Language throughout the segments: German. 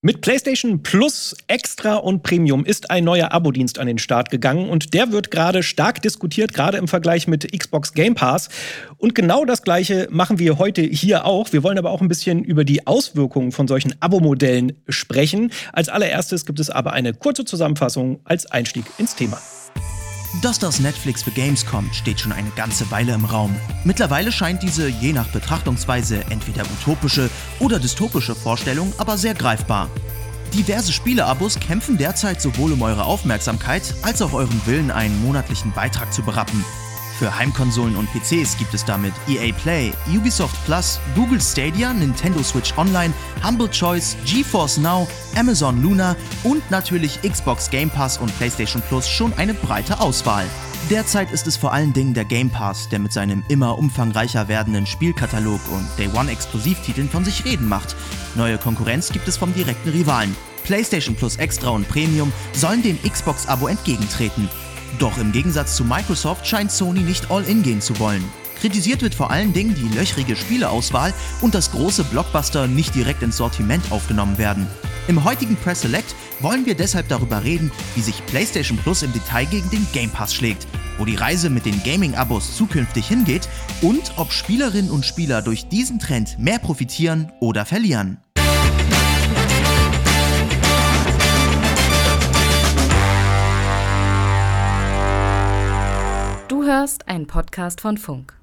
Mit PlayStation Plus Extra und Premium ist ein neuer Abo-Dienst an den Start gegangen und der wird gerade stark diskutiert, gerade im Vergleich mit Xbox Game Pass. Und genau das Gleiche machen wir heute hier auch. Wir wollen aber auch ein bisschen über die Auswirkungen von solchen Abo-Modellen sprechen. Als allererstes gibt es aber eine kurze Zusammenfassung als Einstieg ins Thema. Dass das Netflix für Games kommt, steht schon eine ganze Weile im Raum. Mittlerweile scheint diese je nach Betrachtungsweise entweder utopische oder dystopische Vorstellung aber sehr greifbar. Diverse Spieleabos kämpfen derzeit sowohl um eure Aufmerksamkeit als auch euren Willen, einen monatlichen Beitrag zu berappen. Für Heimkonsolen und PCs gibt es damit EA Play, Ubisoft Plus, Google Stadia, Nintendo Switch Online, Humble Choice, GeForce Now, Amazon Luna und natürlich Xbox Game Pass und PlayStation Plus schon eine breite Auswahl. Derzeit ist es vor allen Dingen der Game Pass, der mit seinem immer umfangreicher werdenden Spielkatalog und Day One Exklusivtiteln von sich reden macht. Neue Konkurrenz gibt es vom direkten Rivalen. PlayStation Plus Extra und Premium sollen dem Xbox-Abo entgegentreten. Doch im Gegensatz zu Microsoft scheint Sony nicht all in gehen zu wollen. Kritisiert wird vor allen Dingen die löchrige Spieleauswahl und dass große Blockbuster nicht direkt ins Sortiment aufgenommen werden. Im heutigen Press Select wollen wir deshalb darüber reden, wie sich PlayStation Plus im Detail gegen den Game Pass schlägt, wo die Reise mit den Gaming-Abos zukünftig hingeht und ob Spielerinnen und Spieler durch diesen Trend mehr profitieren oder verlieren. Hörst einen Podcast von Funk.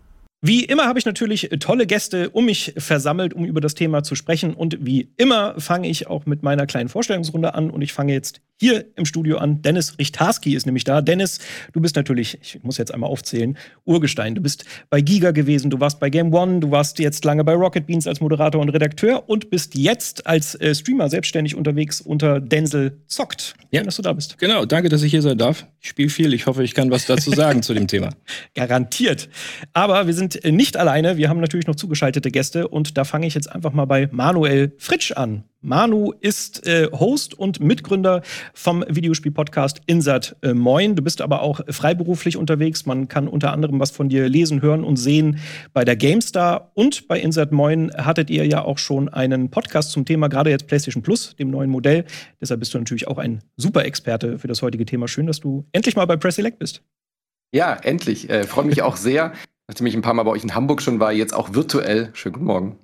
Wie immer habe ich natürlich tolle Gäste um mich versammelt, um über das Thema zu sprechen. Und wie immer fange ich auch mit meiner kleinen Vorstellungsrunde an. Und ich fange jetzt hier im Studio an. Dennis Richtarski ist nämlich da. Dennis, du bist natürlich, ich muss jetzt einmal aufzählen, Urgestein. Du bist bei Giga gewesen, du warst bei Game One, du warst jetzt lange bei Rocket Beans als Moderator und Redakteur und bist jetzt als äh, Streamer selbstständig unterwegs unter Denzel Zockt. Ja, dass du da bist. Genau, danke, dass ich hier sein darf. Ich spiele viel. Ich hoffe, ich kann was dazu sagen zu dem Thema. Garantiert. Aber wir sind nicht alleine. Wir haben natürlich noch zugeschaltete Gäste und da fange ich jetzt einfach mal bei Manuel Fritsch an. Manu ist äh, Host und Mitgründer vom Videospiel-Podcast Insert äh, Moin. Du bist aber auch freiberuflich unterwegs. Man kann unter anderem was von dir lesen, hören und sehen bei der GameStar. Und bei Insert Moin hattet ihr ja auch schon einen Podcast zum Thema, gerade jetzt PlayStation Plus, dem neuen Modell. Deshalb bist du natürlich auch ein super Experte für das heutige Thema. Schön, dass du endlich mal bei Press Select bist. Ja, endlich. Äh, Freue mich auch sehr nachdem ich ein paar Mal bei euch in Hamburg schon war, jetzt auch virtuell. Schönen guten Morgen.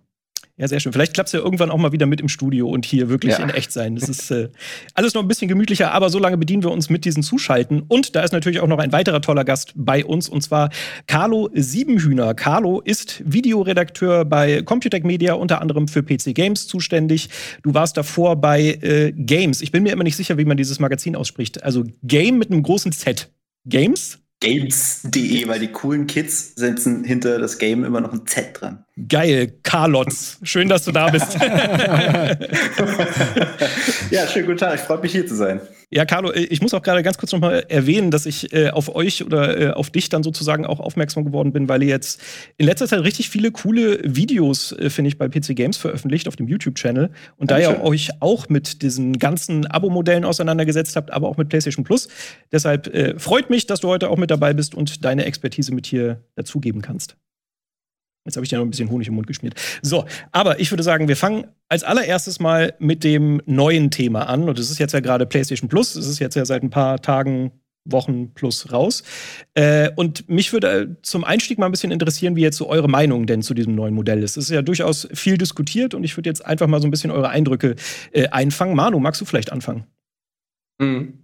Ja, sehr schön. Vielleicht klappt es ja irgendwann auch mal wieder mit im Studio und hier wirklich ja. in echt sein. Das ist äh, alles noch ein bisschen gemütlicher, aber so lange bedienen wir uns mit diesen Zuschalten. Und da ist natürlich auch noch ein weiterer toller Gast bei uns, und zwar Carlo Siebenhühner. Carlo ist Videoredakteur bei Computec Media, unter anderem für PC Games zuständig. Du warst davor bei äh, Games. Ich bin mir immer nicht sicher, wie man dieses Magazin ausspricht. Also Game mit einem großen Z. Games? Games.de, weil die coolen Kids setzen hinter das Game immer noch ein Z dran. Geil, Carlotz. Schön, dass du da bist. ja, schönen guten Tag. Ich freue mich hier zu sein. Ja, Carlo, äh, ich muss auch gerade ganz kurz nochmal erwähnen, dass ich äh, auf euch oder äh, auf dich dann sozusagen auch aufmerksam geworden bin, weil ihr jetzt in letzter Zeit richtig viele coole Videos, äh, finde ich, bei PC Games veröffentlicht auf dem YouTube-Channel. Und da ihr euch auch mit diesen ganzen Abo-Modellen auseinandergesetzt habt, aber auch mit PlayStation Plus. Deshalb äh, freut mich, dass du heute auch mit dabei bist und deine Expertise mit hier dazugeben kannst. Jetzt habe ich dir noch ein bisschen Honig im Mund geschmiert. So, aber ich würde sagen, wir fangen als allererstes mal mit dem neuen Thema an. Und das ist jetzt ja gerade PlayStation Plus. Das ist jetzt ja seit ein paar Tagen, Wochen plus raus. Äh, und mich würde zum Einstieg mal ein bisschen interessieren, wie jetzt so eure Meinung denn zu diesem neuen Modell ist. Es ist ja durchaus viel diskutiert und ich würde jetzt einfach mal so ein bisschen eure Eindrücke äh, einfangen. Manu, magst du vielleicht anfangen? Mhm.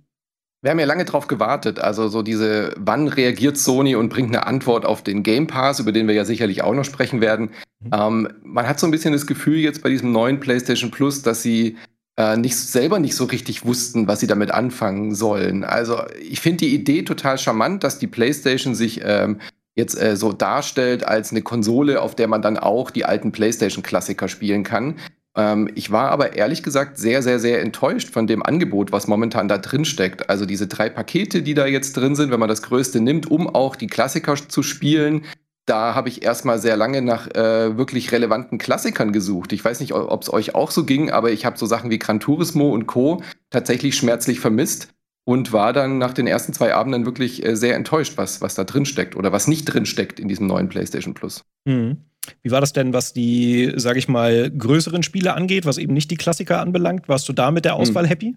Wir haben ja lange drauf gewartet. Also so diese, wann reagiert Sony und bringt eine Antwort auf den Game Pass, über den wir ja sicherlich auch noch sprechen werden. Mhm. Ähm, man hat so ein bisschen das Gefühl jetzt bei diesem neuen PlayStation Plus, dass sie äh, nicht, selber nicht so richtig wussten, was sie damit anfangen sollen. Also ich finde die Idee total charmant, dass die PlayStation sich ähm, jetzt äh, so darstellt als eine Konsole, auf der man dann auch die alten PlayStation-Klassiker spielen kann. Ähm, ich war aber ehrlich gesagt sehr, sehr, sehr enttäuscht von dem Angebot, was momentan da drin steckt. Also diese drei Pakete, die da jetzt drin sind, wenn man das größte nimmt, um auch die Klassiker zu spielen, da habe ich erstmal sehr lange nach äh, wirklich relevanten Klassikern gesucht. Ich weiß nicht, ob es euch auch so ging, aber ich habe so Sachen wie Gran Turismo und Co. tatsächlich schmerzlich vermisst und war dann nach den ersten zwei Abenden wirklich äh, sehr enttäuscht, was, was da drin steckt oder was nicht drin steckt in diesem neuen PlayStation Plus. Mhm. Wie war das denn, was die, sage ich mal, größeren Spiele angeht, was eben nicht die Klassiker anbelangt? Warst du da mit der Hm. Auswahl happy?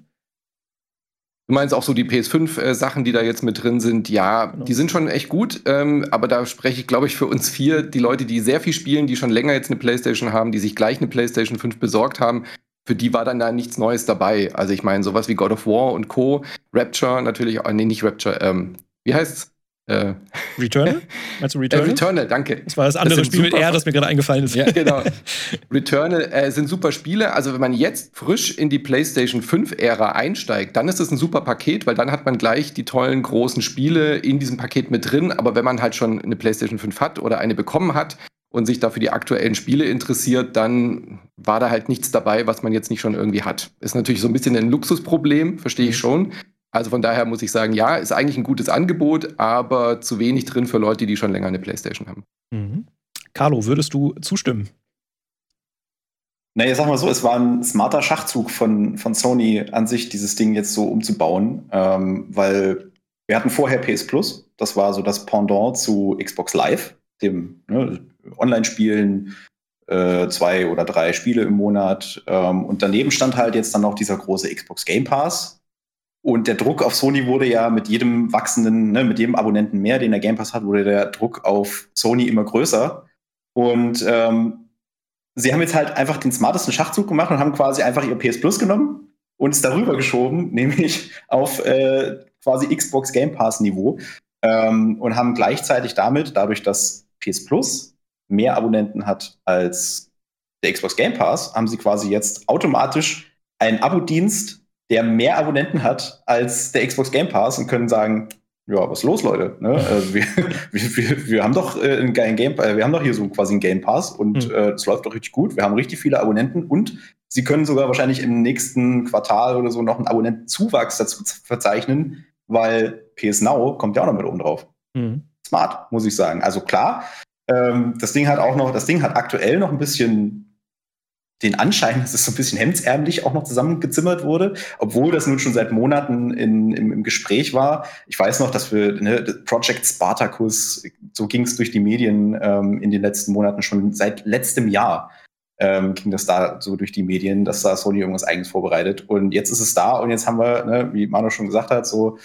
Du meinst auch so die PS5-Sachen, die da jetzt mit drin sind, ja, Genau. die sind schon echt gut, ähm, aber da spreche ich, glaube ich, für uns vier, die Leute, die sehr viel spielen, die schon länger jetzt eine Playstation haben, die sich gleich eine Playstation 5 besorgt haben, für die war dann da nichts Neues dabei. Also ich meine, sowas wie God of War und Co., Rapture natürlich, auch, nee, nicht Rapture, ähm, wie heißt's? Äh, Returnal? Meinst du äh, Returnal? Returnal, danke. das war das andere sind Spiel mit R, das mir gerade eingefallen ist. Ja. genau. Returnal äh, sind super Spiele. Also wenn man jetzt frisch in die PlayStation 5-Ära einsteigt, dann ist es ein super Paket, weil dann hat man gleich die tollen großen Spiele in diesem Paket mit drin. Aber wenn man halt schon eine PlayStation 5 hat oder eine bekommen hat und sich dafür die aktuellen Spiele interessiert, dann war da halt nichts dabei, was man jetzt nicht schon irgendwie hat. Ist natürlich so ein bisschen ein Luxusproblem, verstehe ich schon. Also von daher muss ich sagen, ja, ist eigentlich ein gutes Angebot, aber zu wenig drin für Leute, die schon länger eine PlayStation haben. Mhm. Carlo, würdest du zustimmen? Naja, sag mal so, es war ein smarter Schachzug von, von Sony an sich, dieses Ding jetzt so umzubauen, ähm, weil wir hatten vorher PS Plus, das war so das Pendant zu Xbox Live, dem ne, Online-Spielen, äh, zwei oder drei Spiele im Monat. Ähm, und daneben stand halt jetzt dann noch dieser große Xbox Game Pass. Und der Druck auf Sony wurde ja mit jedem wachsenden, ne, mit jedem Abonnenten mehr, den der Game Pass hat, wurde der Druck auf Sony immer größer. Und ähm, sie haben jetzt halt einfach den smartesten Schachzug gemacht und haben quasi einfach ihr PS Plus genommen und es darüber geschoben, nämlich auf äh, quasi Xbox Game Pass Niveau ähm, und haben gleichzeitig damit, dadurch, dass PS Plus mehr Abonnenten hat als der Xbox Game Pass, haben sie quasi jetzt automatisch einen Abo-Dienst, der mehr Abonnenten hat als der Xbox Game Pass und können sagen, ja, was ist los, Leute? Ne? Also wir, wir, wir, wir haben doch äh, einen geilen Game, äh, wir haben doch hier so quasi einen Game Pass und Mhm. äh, es läuft doch richtig gut. Wir haben richtig viele Abonnenten und sie können sogar wahrscheinlich im nächsten Quartal oder so noch einen Abonnentenzuwachs dazu verzeichnen, weil PS Now kommt ja auch noch mit oben drauf. Mhm. Smart, muss ich sagen. Also klar, ähm, das Ding hat auch noch, das Ding hat aktuell noch ein bisschen den Anschein, dass es so ein bisschen hemdsärmlich auch noch zusammengezimmert wurde, obwohl das nun schon seit Monaten in, im, im Gespräch war. Ich weiß noch, dass wir ne, Project Spartacus, so ging es durch die Medien ähm, in den letzten Monaten schon seit letztem Jahr. Ähm, ging das da so durch die Medien, dass da Sony irgendwas eigenes vorbereitet. Und jetzt ist es da und jetzt haben wir, ne, wie Manu schon gesagt hat, so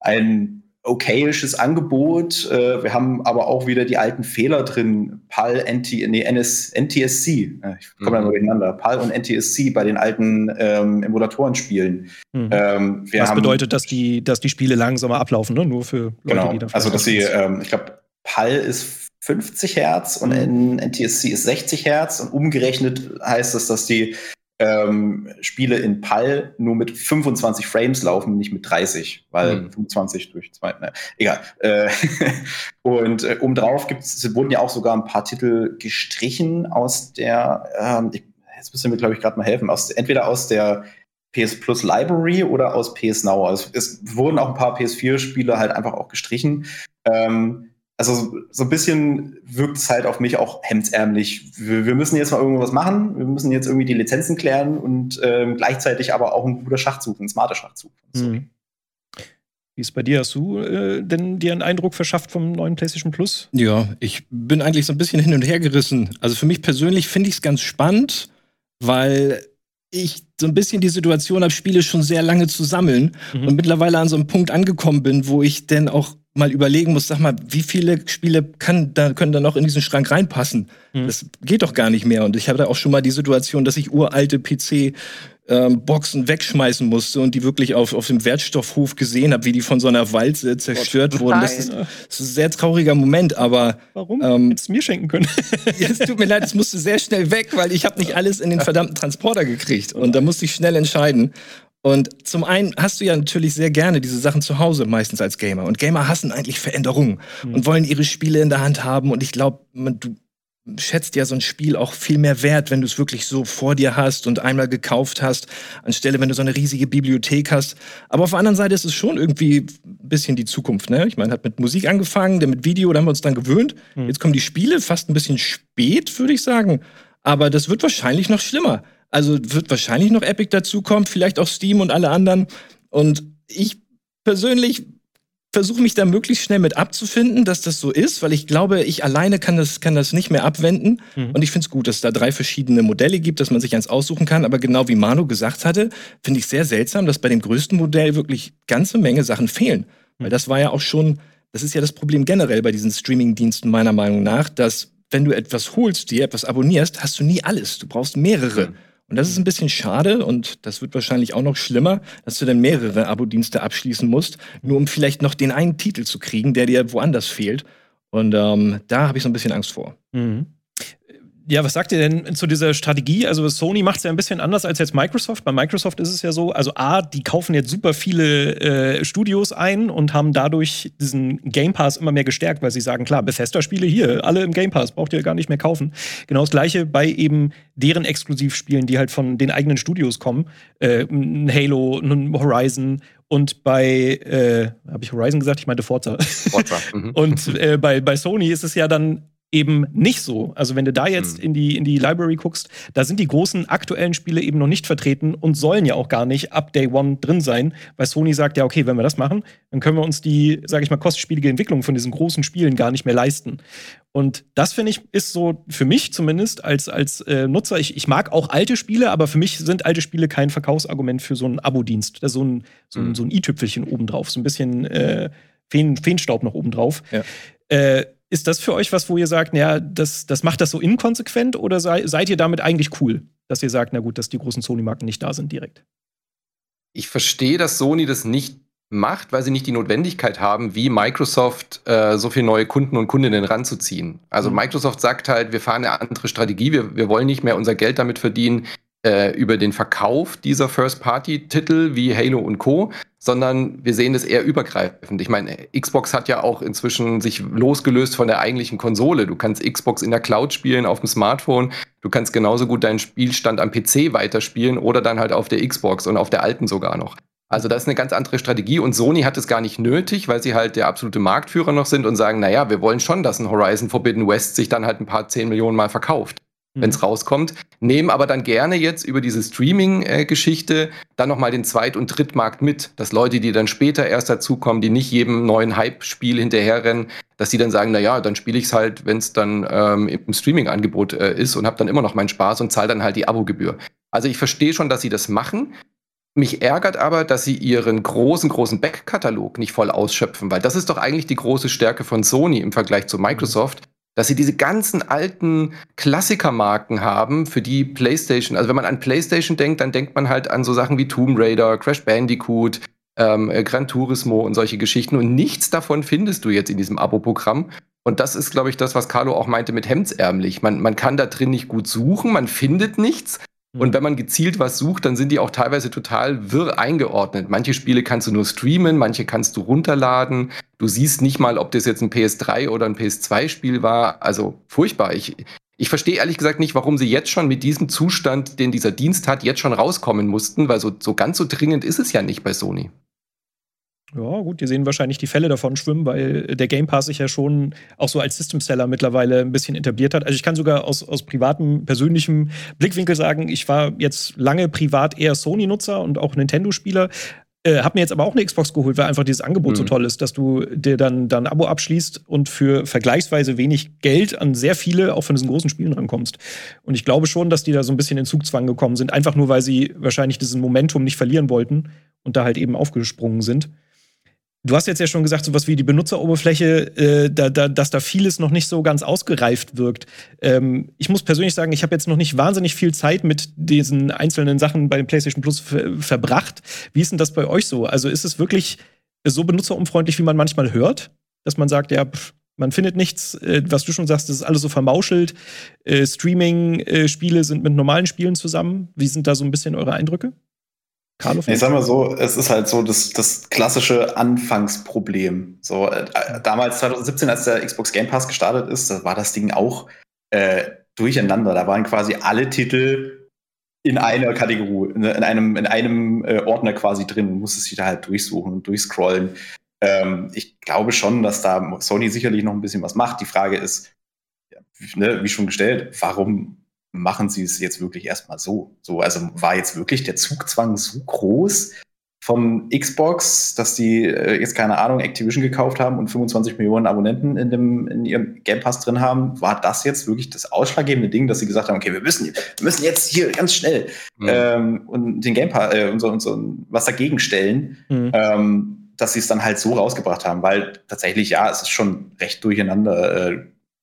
ein okayisches Angebot. Äh, wir haben aber auch wieder die alten Fehler drin. PAL, NT, nee, NS, NTSC. Äh, Ich komme da Mhm. nur durcheinander. PAL und NTSC bei den alten ähm, Emulatoren-Spielen. Mhm. Ähm, Was bedeutet, dass die, dass die Spiele langsamer ablaufen, ne? Nur für Leute, genau, die da also dass sie, ähm, ich glaube, PAL ist 50 Hertz und Mhm. NTSC ist 60 Hertz und umgerechnet heißt das, dass die ähm, Spiele in PAL nur mit 25 Frames laufen, nicht mit 30, weil Mhm. 25 durch zwei, ne, egal. Äh, und äh, obendrauf gibt's, es wurden ja auch sogar ein paar Titel gestrichen aus der, ähm, ich, jetzt müssen wir glaube ich gerade mal helfen, aus, entweder aus der PS Plus Library oder aus PS Now. Also es wurden auch ein paar PS4-Spiele halt einfach auch gestrichen. Ähm, also so ein bisschen wirkt es halt auf mich auch hemdsärmlich. Wir, wir müssen jetzt mal irgendwas machen, wir müssen jetzt irgendwie die Lizenzen klären und ähm, gleichzeitig aber auch ein guter Schachzug, ein smarter Schachzug. Mhm. Wie ist bei dir? Hast du äh, denn dir einen Eindruck verschafft vom neuen PlayStation Plus? Ja, ich bin eigentlich so ein bisschen hin und her gerissen. Also für mich persönlich finde ich es ganz spannend, weil ich so ein bisschen die Situation habe, Spiele schon sehr lange zu sammeln Mhm. und mittlerweile an so einem Punkt angekommen bin, wo ich dann auch mal überlegen muss, sag mal, wie viele Spiele kann, da, können da noch in diesen Schrank reinpassen? Mhm. Das geht doch gar nicht mehr. Und ich habe da auch schon mal die Situation, dass ich uralte PC ähm, Boxen wegschmeißen musste und die wirklich auf, auf dem Wertstoffhof gesehen habe, wie die von so einer Walze zerstört wurden. Das ist, das ist ein sehr trauriger Moment, aber Warum? Ähm, Hättest du mir schenken können. es tut mir leid, es musste sehr schnell weg, weil ich habe nicht alles in den verdammten Transporter gekriegt. Und da musste ich schnell entscheiden. Und zum einen hast du ja natürlich sehr gerne diese Sachen zu Hause, meistens als Gamer. Und Gamer hassen eigentlich Veränderungen Mhm. und wollen ihre Spiele in der Hand haben. Und ich glaube, du schätzt ja so ein Spiel auch viel mehr wert, wenn du es wirklich so vor dir hast und einmal gekauft hast, anstelle wenn du so eine riesige Bibliothek hast. Aber auf der anderen Seite ist es schon irgendwie ein bisschen die Zukunft. Ne? Ich meine, hat mit Musik angefangen, dann mit Video, da haben wir uns dann gewöhnt. Mhm. Jetzt kommen die Spiele fast ein bisschen spät, würde ich sagen. Aber das wird wahrscheinlich noch schlimmer. Also wird wahrscheinlich noch Epic dazukommen, vielleicht auch Steam und alle anderen. Und ich persönlich versuche mich da möglichst schnell mit abzufinden, dass das so ist, weil ich glaube, ich alleine kann das, kann das nicht mehr abwenden. Mhm. Und ich finde es gut, dass es da drei verschiedene Modelle gibt, dass man sich eins aussuchen kann. Aber genau wie Manu gesagt hatte, finde ich sehr seltsam, dass bei dem größten Modell wirklich ganze Menge Sachen fehlen. Mhm. Weil das war ja auch schon, das ist ja das Problem generell bei diesen Streaming-Diensten meiner Meinung nach, dass wenn du etwas holst, dir etwas abonnierst, hast du nie alles. Du brauchst mehrere. Mhm. Und das ist ein bisschen schade und das wird wahrscheinlich auch noch schlimmer, dass du dann mehrere Abo-Dienste abschließen musst, nur um vielleicht noch den einen Titel zu kriegen, der dir woanders fehlt. Und ähm, da habe ich so ein bisschen Angst vor. Mhm. Ja, was sagt ihr denn zu dieser Strategie? Also Sony macht es ja ein bisschen anders als jetzt Microsoft. Bei Microsoft ist es ja so, also A, die kaufen jetzt super viele äh, Studios ein und haben dadurch diesen Game Pass immer mehr gestärkt, weil sie sagen, klar, Bethesda-Spiele hier, alle im Game Pass, braucht ihr gar nicht mehr kaufen. Genau das gleiche bei eben deren Exklusivspielen, die halt von den eigenen Studios kommen. Äh, ein Halo, ein Horizon und bei, äh, habe ich Horizon gesagt? Ich meinte Forza. Forza. Mhm. und äh, bei, bei Sony ist es ja dann eben nicht so. Also wenn du da jetzt mhm. in, die, in die Library guckst, da sind die großen aktuellen Spiele eben noch nicht vertreten und sollen ja auch gar nicht ab Day One drin sein, weil Sony sagt, ja, okay, wenn wir das machen, dann können wir uns die, sage ich mal, kostspielige Entwicklung von diesen großen Spielen gar nicht mehr leisten. Und das finde ich ist so für mich zumindest als, als äh, Nutzer, ich, ich mag auch alte Spiele, aber für mich sind alte Spiele kein Verkaufsargument für so einen Abo-Dienst. So ein, so ein, mhm. so ein i-Tüpfelchen obendrauf, so ein bisschen äh, Feen, Feenstaub noch obendrauf. Ja. Äh, ist das für euch was, wo ihr sagt, ja, das, das macht das so inkonsequent oder sei, seid ihr damit eigentlich cool, dass ihr sagt, na gut, dass die großen Sony-Marken nicht da sind direkt? Ich verstehe, dass Sony das nicht macht, weil sie nicht die Notwendigkeit haben, wie Microsoft äh, so viele neue Kunden und Kundinnen ranzuziehen. Also mhm. Microsoft sagt halt, wir fahren eine andere Strategie, wir, wir wollen nicht mehr unser Geld damit verdienen, äh, über den Verkauf dieser First-Party-Titel wie Halo und Co., sondern wir sehen das eher übergreifend. Ich meine, Xbox hat ja auch inzwischen sich losgelöst von der eigentlichen Konsole. Du kannst Xbox in der Cloud spielen, auf dem Smartphone. Du kannst genauso gut deinen Spielstand am PC weiterspielen oder dann halt auf der Xbox und auf der alten sogar noch. Also das ist eine ganz andere Strategie und Sony hat es gar nicht nötig, weil sie halt der absolute Marktführer noch sind und sagen, naja, wir wollen schon, dass ein Horizon Forbidden West sich dann halt ein paar zehn Millionen Mal verkauft wenn es mhm. rauskommt. Nehmen aber dann gerne jetzt über diese Streaming-Geschichte dann nochmal den Zweit- und Drittmarkt mit, dass Leute, die dann später erst dazukommen, die nicht jedem neuen Hype-Spiel hinterherrennen, dass die dann sagen, naja, dann spiele ich es halt, wenn es dann ähm, im Streaming-Angebot äh, ist und habe dann immer noch meinen Spaß und zahle dann halt die Abogebühr. Also ich verstehe schon, dass sie das machen. Mich ärgert aber, dass sie ihren großen, großen Backkatalog nicht voll ausschöpfen, weil das ist doch eigentlich die große Stärke von Sony im Vergleich zu Microsoft, dass sie diese ganzen alten Klassikermarken haben, für die PlayStation, also wenn man an PlayStation denkt, dann denkt man halt an so Sachen wie Tomb Raider, Crash Bandicoot, ähm, äh, Gran Turismo und solche Geschichten. Und nichts davon findest du jetzt in diesem Abo-Programm. Und das ist, glaube ich, das, was Carlo auch meinte mit hemdsärmlich. Man, man kann da drin nicht gut suchen, man findet nichts. Und mhm. wenn man gezielt was sucht, dann sind die auch teilweise total wirr eingeordnet. Manche Spiele kannst du nur streamen, manche kannst du runterladen. Du siehst nicht mal, ob das jetzt ein PS3 oder ein PS2-Spiel war. Also furchtbar. Ich, ich verstehe ehrlich gesagt nicht, warum sie jetzt schon mit diesem Zustand, den dieser Dienst hat, jetzt schon rauskommen mussten, weil so, so ganz so dringend ist es ja nicht bei Sony. Ja, gut, die sehen wahrscheinlich die Fälle davon schwimmen, weil der Game Pass sich ja schon auch so als System Seller mittlerweile ein bisschen etabliert hat. Also ich kann sogar aus, aus privatem, persönlichem Blickwinkel sagen, ich war jetzt lange privat eher Sony-Nutzer und auch Nintendo-Spieler. Äh, hab mir jetzt aber auch eine Xbox geholt, weil einfach dieses Angebot mhm. so toll ist, dass du dir dann, dann ein Abo abschließt und für vergleichsweise wenig Geld an sehr viele, auch von diesen großen Spielen rankommst. Und ich glaube schon, dass die da so ein bisschen in Zugzwang gekommen sind, einfach nur, weil sie wahrscheinlich diesen Momentum nicht verlieren wollten und da halt eben aufgesprungen sind. Du hast jetzt ja schon gesagt, sowas wie die Benutzeroberfläche, äh, da, da, dass da vieles noch nicht so ganz ausgereift wirkt. Ähm, ich muss persönlich sagen, ich habe jetzt noch nicht wahnsinnig viel Zeit mit diesen einzelnen Sachen bei dem PlayStation Plus verbracht. Wie ist denn das bei euch so? Also ist es wirklich so benutzerunfreundlich, wie man manchmal hört, dass man sagt, ja, pff, man findet nichts, äh, was du schon sagst, das ist alles so vermauschelt. Äh, Streaming-Spiele sind mit normalen Spielen zusammen. Wie sind da so ein bisschen eure Eindrücke? Carlo ich sag mal so, es ist halt so das, das klassische Anfangsproblem. So, äh, damals 2017, als der Xbox Game Pass gestartet ist, da war das Ding auch äh, durcheinander. Da waren quasi alle Titel in einer Kategorie, in einem, in einem äh, Ordner quasi drin. Du musstest da halt durchsuchen und durchscrollen. Ähm, ich glaube schon, dass da Sony sicherlich noch ein bisschen was macht. Die Frage ist, ne, wie schon gestellt, warum machen sie es jetzt wirklich erstmal so. So, also war jetzt wirklich der Zugzwang so groß, vom Xbox, dass die äh, jetzt keine Ahnung, Activision gekauft haben und 25 Millionen Abonnenten in, dem, in ihrem Game Pass drin haben, war das jetzt wirklich das ausschlaggebende Ding, dass sie gesagt haben, okay, wir müssen, wir müssen jetzt hier ganz schnell mhm. ähm, und den Game Pass, äh, unser, unser, was dagegen stellen, mhm. ähm, dass sie es dann halt so rausgebracht haben, weil tatsächlich, ja, es ist schon recht durcheinander. Äh,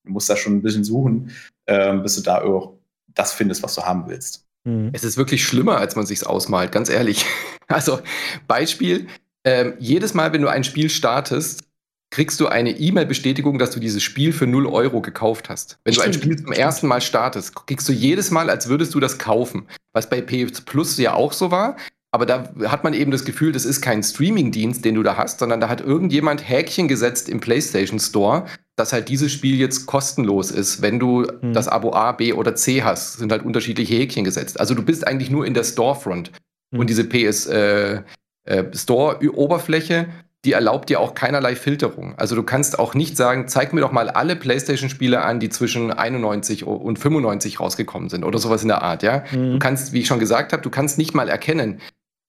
du musst da schon ein bisschen suchen, äh, bis du da auch das findest, was du haben willst. Mhm. Es ist wirklich schlimmer, als man sich ausmalt, ganz ehrlich. Also Beispiel, ähm, jedes Mal, wenn du ein Spiel startest, kriegst du eine E-Mail-Bestätigung, dass du dieses Spiel für 0 Euro gekauft hast. Wenn Stimmt. du ein Spiel zum ersten Mal startest, kriegst du jedes Mal, als würdest du das kaufen. Was bei PS Plus ja auch so war. Aber da hat man eben das Gefühl, das ist kein Streaming-Dienst, den du da hast, sondern da hat irgendjemand Häkchen gesetzt im PlayStation Store, dass halt dieses Spiel jetzt kostenlos ist, wenn du hm. das Abo A, B oder C hast. Sind halt unterschiedliche Häkchen gesetzt. Also du bist eigentlich nur in der Storefront. Hm. Und diese PS äh, äh, Store-Oberfläche, die erlaubt dir auch keinerlei Filterung. Also du kannst auch nicht sagen, zeig mir doch mal alle PlayStation-Spiele an, die zwischen 91 und 95 rausgekommen sind oder sowas in der Art, ja. Mhm. Du kannst, wie ich schon gesagt habe, du kannst nicht mal erkennen,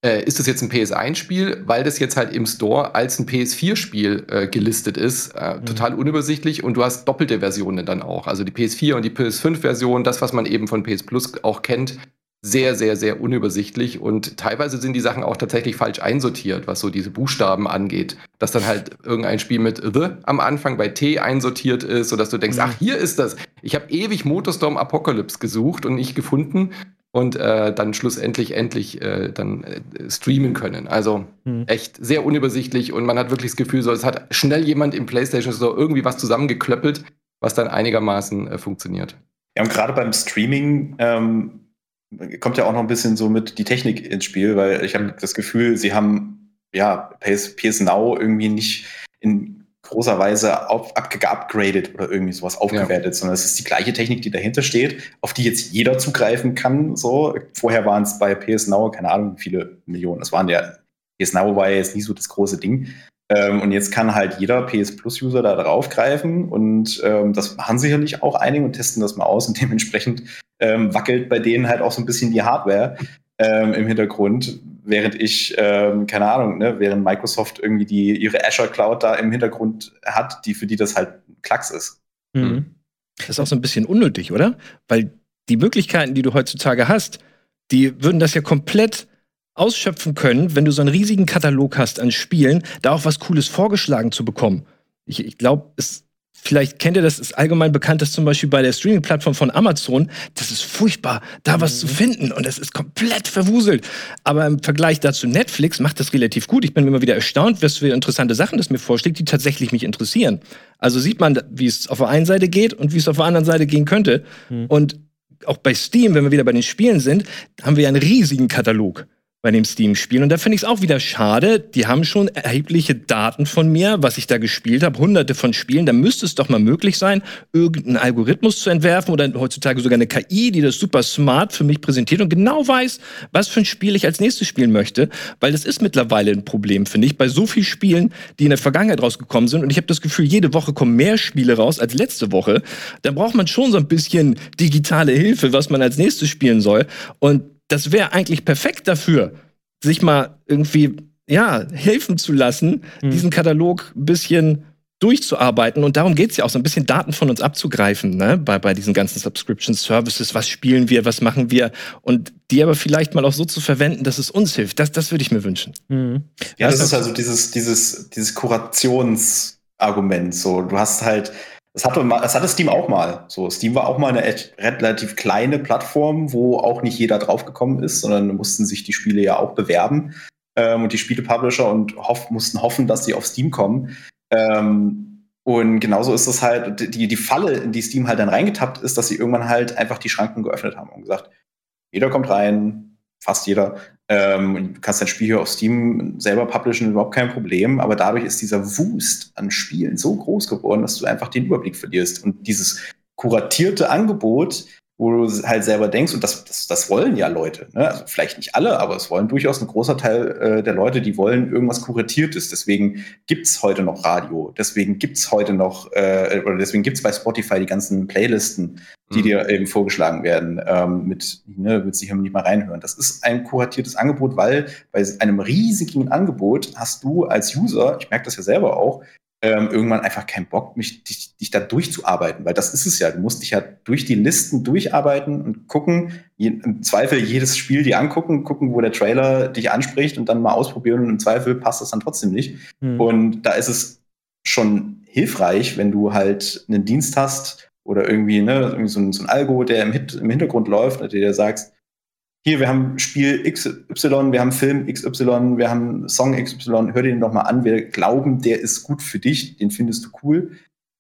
äh, ist das jetzt ein PS1-Spiel, weil das jetzt halt im Store als ein PS4-Spiel äh, gelistet ist. Äh, mhm. Total unübersichtlich und du hast doppelte Versionen dann auch. Also die PS4 und die PS5-Version, das, was man eben von PS Plus auch kennt, sehr, sehr, sehr unübersichtlich und teilweise sind die Sachen auch tatsächlich falsch einsortiert, was so diese Buchstaben angeht. Dass dann halt irgendein Spiel mit The am Anfang bei T einsortiert ist, sodass du denkst, mhm. ach, hier ist das. Ich habe ewig Motorstorm Apocalypse gesucht und nicht gefunden und äh, dann schlussendlich endlich äh, dann äh, streamen können. Also mhm. echt sehr unübersichtlich und man hat wirklich das Gefühl, so es hat schnell jemand im PlayStation Store irgendwie was zusammengeklöppelt, was dann einigermaßen äh, funktioniert. Ja, und gerade beim Streaming ähm, kommt ja auch noch ein bisschen so mit die Technik ins Spiel, weil ich habe das Gefühl, sie haben ja PS, PS Now irgendwie nicht in großer Weise auf, abgegradet oder irgendwie sowas aufgewertet, ja. sondern es ist die gleiche Technik, die dahinter steht, auf die jetzt jeder zugreifen kann. So vorher waren es bei PS Now keine Ahnung wie viele Millionen. Es waren ja PS Now war ja jetzt nie so das große Ding. Ähm, und jetzt kann halt jeder PS Plus User da draufgreifen und ähm, das machen sicherlich auch einige und testen das mal aus und dementsprechend ähm, wackelt bei denen halt auch so ein bisschen die Hardware ähm, im Hintergrund, während ich, ähm, keine Ahnung, ne, während Microsoft irgendwie die, ihre Azure Cloud da im Hintergrund hat, die für die das halt Klacks ist. Mhm. Das ist auch so ein bisschen unnötig, oder? Weil die Möglichkeiten, die du heutzutage hast, die würden das ja komplett ausschöpfen können, wenn du so einen riesigen Katalog hast an Spielen, da auch was Cooles vorgeschlagen zu bekommen. Ich, ich glaube, es Vielleicht kennt ihr das, ist allgemein bekannt, dass zum Beispiel bei der Streaming-Plattform von Amazon, das ist furchtbar, da was mhm. zu finden und es ist komplett verwuselt. Aber im Vergleich dazu Netflix macht das relativ gut. Ich bin immer wieder erstaunt, was für interessante Sachen das mir vorschlägt, die tatsächlich mich interessieren. Also sieht man, wie es auf der einen Seite geht und wie es auf der anderen Seite gehen könnte. Mhm. Und auch bei Steam, wenn wir wieder bei den Spielen sind, haben wir einen riesigen Katalog bei dem Steam-Spiel. Und da finde ich es auch wieder schade. Die haben schon erhebliche Daten von mir, was ich da gespielt habe, hunderte von Spielen. Da müsste es doch mal möglich sein, irgendeinen Algorithmus zu entwerfen oder heutzutage sogar eine KI, die das super smart für mich präsentiert und genau weiß, was für ein Spiel ich als nächstes spielen möchte. Weil das ist mittlerweile ein Problem, finde ich, bei so vielen Spielen, die in der Vergangenheit rausgekommen sind. Und ich habe das Gefühl, jede Woche kommen mehr Spiele raus als letzte Woche. Da braucht man schon so ein bisschen digitale Hilfe, was man als nächstes spielen soll. Und das wäre eigentlich perfekt dafür, sich mal irgendwie, ja, helfen zu lassen, mhm. diesen Katalog ein bisschen durchzuarbeiten. Und darum geht es ja auch, so ein bisschen Daten von uns abzugreifen, ne? bei, bei diesen ganzen Subscription Services. Was spielen wir, was machen wir? Und die aber vielleicht mal auch so zu verwenden, dass es uns hilft. Das, das würde ich mir wünschen. Mhm. Ja, das, das ist also dieses, dieses, dieses Kurationsargument. So, du hast halt das hatte, das hatte Steam auch mal. So, Steam war auch mal eine relativ kleine Plattform, wo auch nicht jeder draufgekommen ist, sondern mussten sich die Spiele ja auch bewerben. Ähm, und die Spielepublisher und hoff, mussten hoffen, dass sie auf Steam kommen. Ähm, und genauso ist es halt, die, die Falle, in die Steam halt dann reingetappt ist, dass sie irgendwann halt einfach die Schranken geöffnet haben und gesagt, jeder kommt rein, fast jeder. Ähm, du kannst dein Spiel hier auf Steam selber publishen, überhaupt kein Problem. Aber dadurch ist dieser Wust an Spielen so groß geworden, dass du einfach den Überblick verlierst. Und dieses kuratierte Angebot wo du halt selber denkst, und das, das, das wollen ja Leute, ne? also vielleicht nicht alle, aber es wollen durchaus ein großer Teil äh, der Leute, die wollen irgendwas Kuratiertes. Deswegen gibt's heute noch Radio, deswegen gibt's heute noch, äh, oder deswegen gibt's bei Spotify die ganzen Playlisten, die mhm. dir eben vorgeschlagen werden, ähm, mit, ne, willst sicher nicht mal reinhören. Das ist ein kuratiertes Angebot, weil bei einem riesigen Angebot hast du als User, ich merke das ja selber auch, ähm, irgendwann einfach keinen Bock, mich, dich, dich da durchzuarbeiten, weil das ist es ja. Du musst dich ja durch die Listen durcharbeiten und gucken, je, im Zweifel jedes Spiel dir angucken, gucken, wo der Trailer dich anspricht und dann mal ausprobieren und im Zweifel passt das dann trotzdem nicht. Mhm. Und da ist es schon hilfreich, wenn du halt einen Dienst hast oder irgendwie, ne, irgendwie so, ein, so ein Algo, der im, Hit, im Hintergrund läuft, der dir sagt, hier, wir haben Spiel XY, wir haben Film XY, wir haben Song XY, hör den doch mal an, wir glauben, der ist gut für dich, den findest du cool.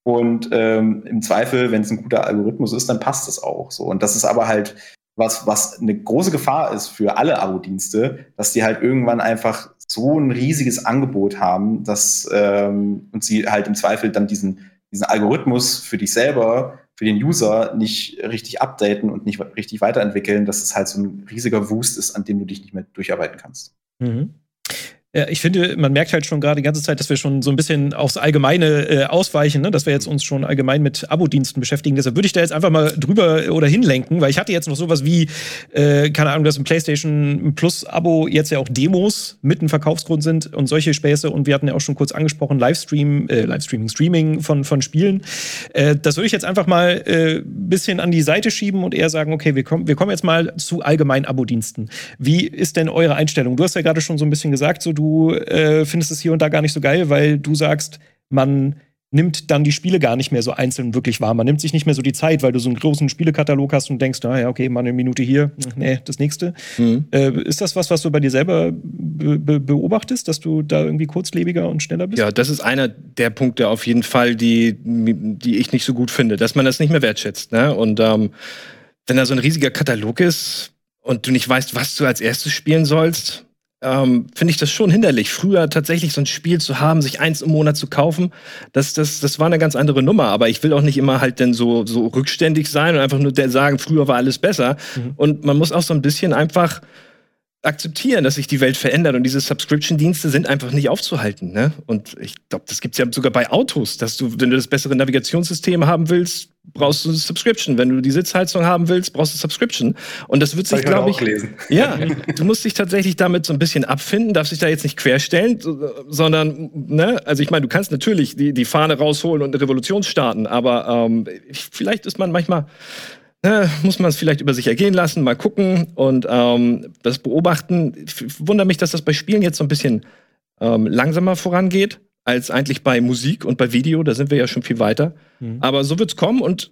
Und ähm, im Zweifel, wenn es ein guter Algorithmus ist, dann passt das auch so. Und das ist aber halt was, was eine große Gefahr ist für alle Abo-Dienste, dass die halt irgendwann einfach so ein riesiges Angebot haben, dass ähm, und sie halt im Zweifel dann diesen, diesen Algorithmus für dich selber für den User nicht richtig updaten und nicht richtig weiterentwickeln, dass es halt so ein riesiger Wust ist, an dem du dich nicht mehr durcharbeiten kannst. Mhm. Ich finde, man merkt halt schon gerade die ganze Zeit, dass wir schon so ein bisschen aufs Allgemeine äh, ausweichen, ne? dass wir jetzt uns schon allgemein mit Abo-Diensten beschäftigen. Deshalb würde ich da jetzt einfach mal drüber oder hinlenken, weil ich hatte jetzt noch sowas wie, äh, keine Ahnung, dass im PlayStation Plus-Abo jetzt ja auch Demos mit einem Verkaufsgrund sind und solche Späße. Und wir hatten ja auch schon kurz angesprochen, Livestream, äh, Livestreaming, Streaming von, von Spielen. Äh, das würde ich jetzt einfach mal äh, bisschen an die Seite schieben und eher sagen, okay, wir kommen, wir kommen jetzt mal zu allgemeinen Abo-Diensten. Wie ist denn eure Einstellung? Du hast ja gerade schon so ein bisschen gesagt, so du äh, findest es hier und da gar nicht so geil, weil du sagst, man nimmt dann die Spiele gar nicht mehr so einzeln wirklich wahr. Man nimmt sich nicht mehr so die Zeit, weil du so einen großen Spielekatalog hast und denkst, naja, okay, mal eine Minute hier, nee, das nächste. Mhm. Äh, ist das was, was du bei dir selber be be beobachtest, dass du da irgendwie kurzlebiger und schneller bist? Ja, das ist einer der Punkte auf jeden Fall, die, die ich nicht so gut finde, dass man das nicht mehr wertschätzt. Ne? Und ähm, wenn da so ein riesiger Katalog ist und du nicht weißt, was du als erstes spielen sollst, ähm, finde ich das schon hinderlich. Früher tatsächlich so ein Spiel zu haben, sich eins im Monat zu kaufen, das, das, das war eine ganz andere Nummer. Aber ich will auch nicht immer halt denn so, so rückständig sein und einfach nur sagen, früher war alles besser. Mhm. Und man muss auch so ein bisschen einfach akzeptieren, dass sich die Welt verändert und diese Subscription-Dienste sind einfach nicht aufzuhalten. Ne? Und ich glaube, das gibt's ja sogar bei Autos, dass du, wenn du das bessere Navigationssystem haben willst, brauchst du eine Subscription. Wenn du die Sitzheizung haben willst, brauchst du Subscription. Und das wird sich, glaube ich, lesen. ja, du musst dich tatsächlich damit so ein bisschen abfinden, darfst dich da jetzt nicht querstellen, sondern, ne, also ich meine, du kannst natürlich die, die Fahne rausholen und eine Revolution starten, aber ähm, vielleicht ist man manchmal äh, muss man es vielleicht über sich ergehen lassen, mal gucken und ähm, das beobachten. Ich wundere mich, dass das bei Spielen jetzt so ein bisschen ähm, langsamer vorangeht als eigentlich bei Musik und bei Video. Da sind wir ja schon viel weiter. Mhm. Aber so wird es kommen und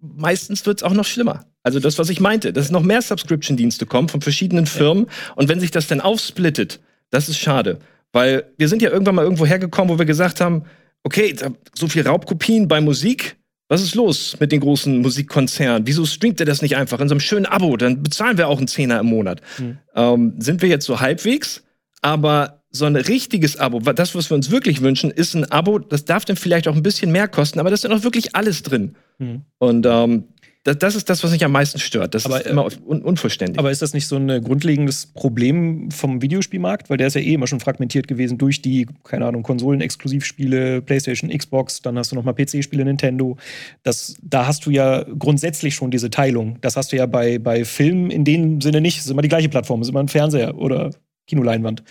meistens wird es auch noch schlimmer. Also das, was ich meinte, dass noch mehr Subscription-Dienste kommen von verschiedenen Firmen und wenn sich das dann aufsplittet, das ist schade. Weil wir sind ja irgendwann mal irgendwo hergekommen, wo wir gesagt haben, okay, so viel Raubkopien bei Musik, was ist los mit den großen Musikkonzernen? Wieso streamt er das nicht einfach in so einem schönen Abo? Dann bezahlen wir auch einen Zehner im Monat. Mhm. Ähm, sind wir jetzt so halbwegs? Aber so ein richtiges Abo, das, was wir uns wirklich wünschen, ist ein Abo, das darf dann vielleicht auch ein bisschen mehr kosten, aber da ist dann auch wirklich alles drin. Mhm. Und ähm, das, das, ist das, was mich am meisten stört. Das aber, ist immer un unvollständig. Aber ist das nicht so ein grundlegendes Problem vom Videospielmarkt? Weil der ist ja eh immer schon fragmentiert gewesen durch die, keine Ahnung, Konsolen-Exklusivspiele, PlayStation, Xbox, dann hast du noch mal PC-Spiele, Nintendo. Das, da hast du ja grundsätzlich schon diese Teilung. Das hast du ja bei, bei Filmen in dem Sinne nicht. Es ist immer die gleiche Plattform, es ist immer ein Fernseher oder Kinoleinwand.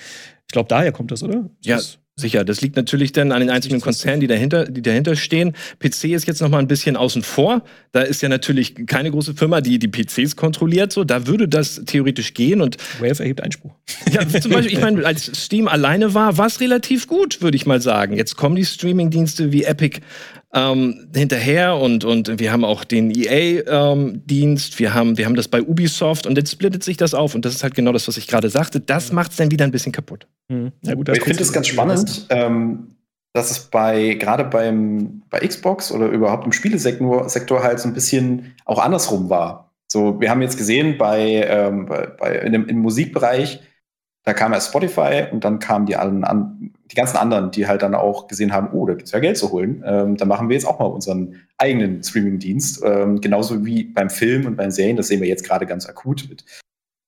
Ich glaube, daher kommt das, oder? Ja, das Sicher, das liegt natürlich dann an den einzelnen Konzernen, die dahinter, die dahinter stehen. PC ist jetzt noch mal ein bisschen außen vor. Da ist ja natürlich keine große Firma, die die PCs kontrolliert. So, da würde das theoretisch gehen. Und Valve erhebt Einspruch. Ja, zum Beispiel, ich meine, als Steam alleine war, war es relativ gut, würde ich mal sagen. Jetzt kommen die Streaming-Dienste wie Epic ähm, hinterher und, und wir haben auch den EA-Dienst, ähm, wir, haben, wir haben das bei Ubisoft und jetzt splittet sich das auf und das ist halt genau das, was ich gerade sagte. Das macht es dann wieder ein bisschen kaputt. Mhm. Ja, gut, ich finde es ganz spannend, ähm, dass es bei gerade beim bei Xbox oder überhaupt im Spielesektor Sektor halt so ein bisschen auch andersrum war. So, wir haben jetzt gesehen bei, ähm, bei, bei in dem, im Musikbereich Da kam erst Spotify und dann kamen die, allen an, die ganzen anderen, die halt dann auch gesehen haben, oh, da gibt es ja Geld zu holen. Ähm, dann machen wir jetzt auch mal unseren eigenen Streaming-Dienst. Ähm, genauso wie beim Film und beim Serien. Das sehen wir jetzt gerade ganz akut mit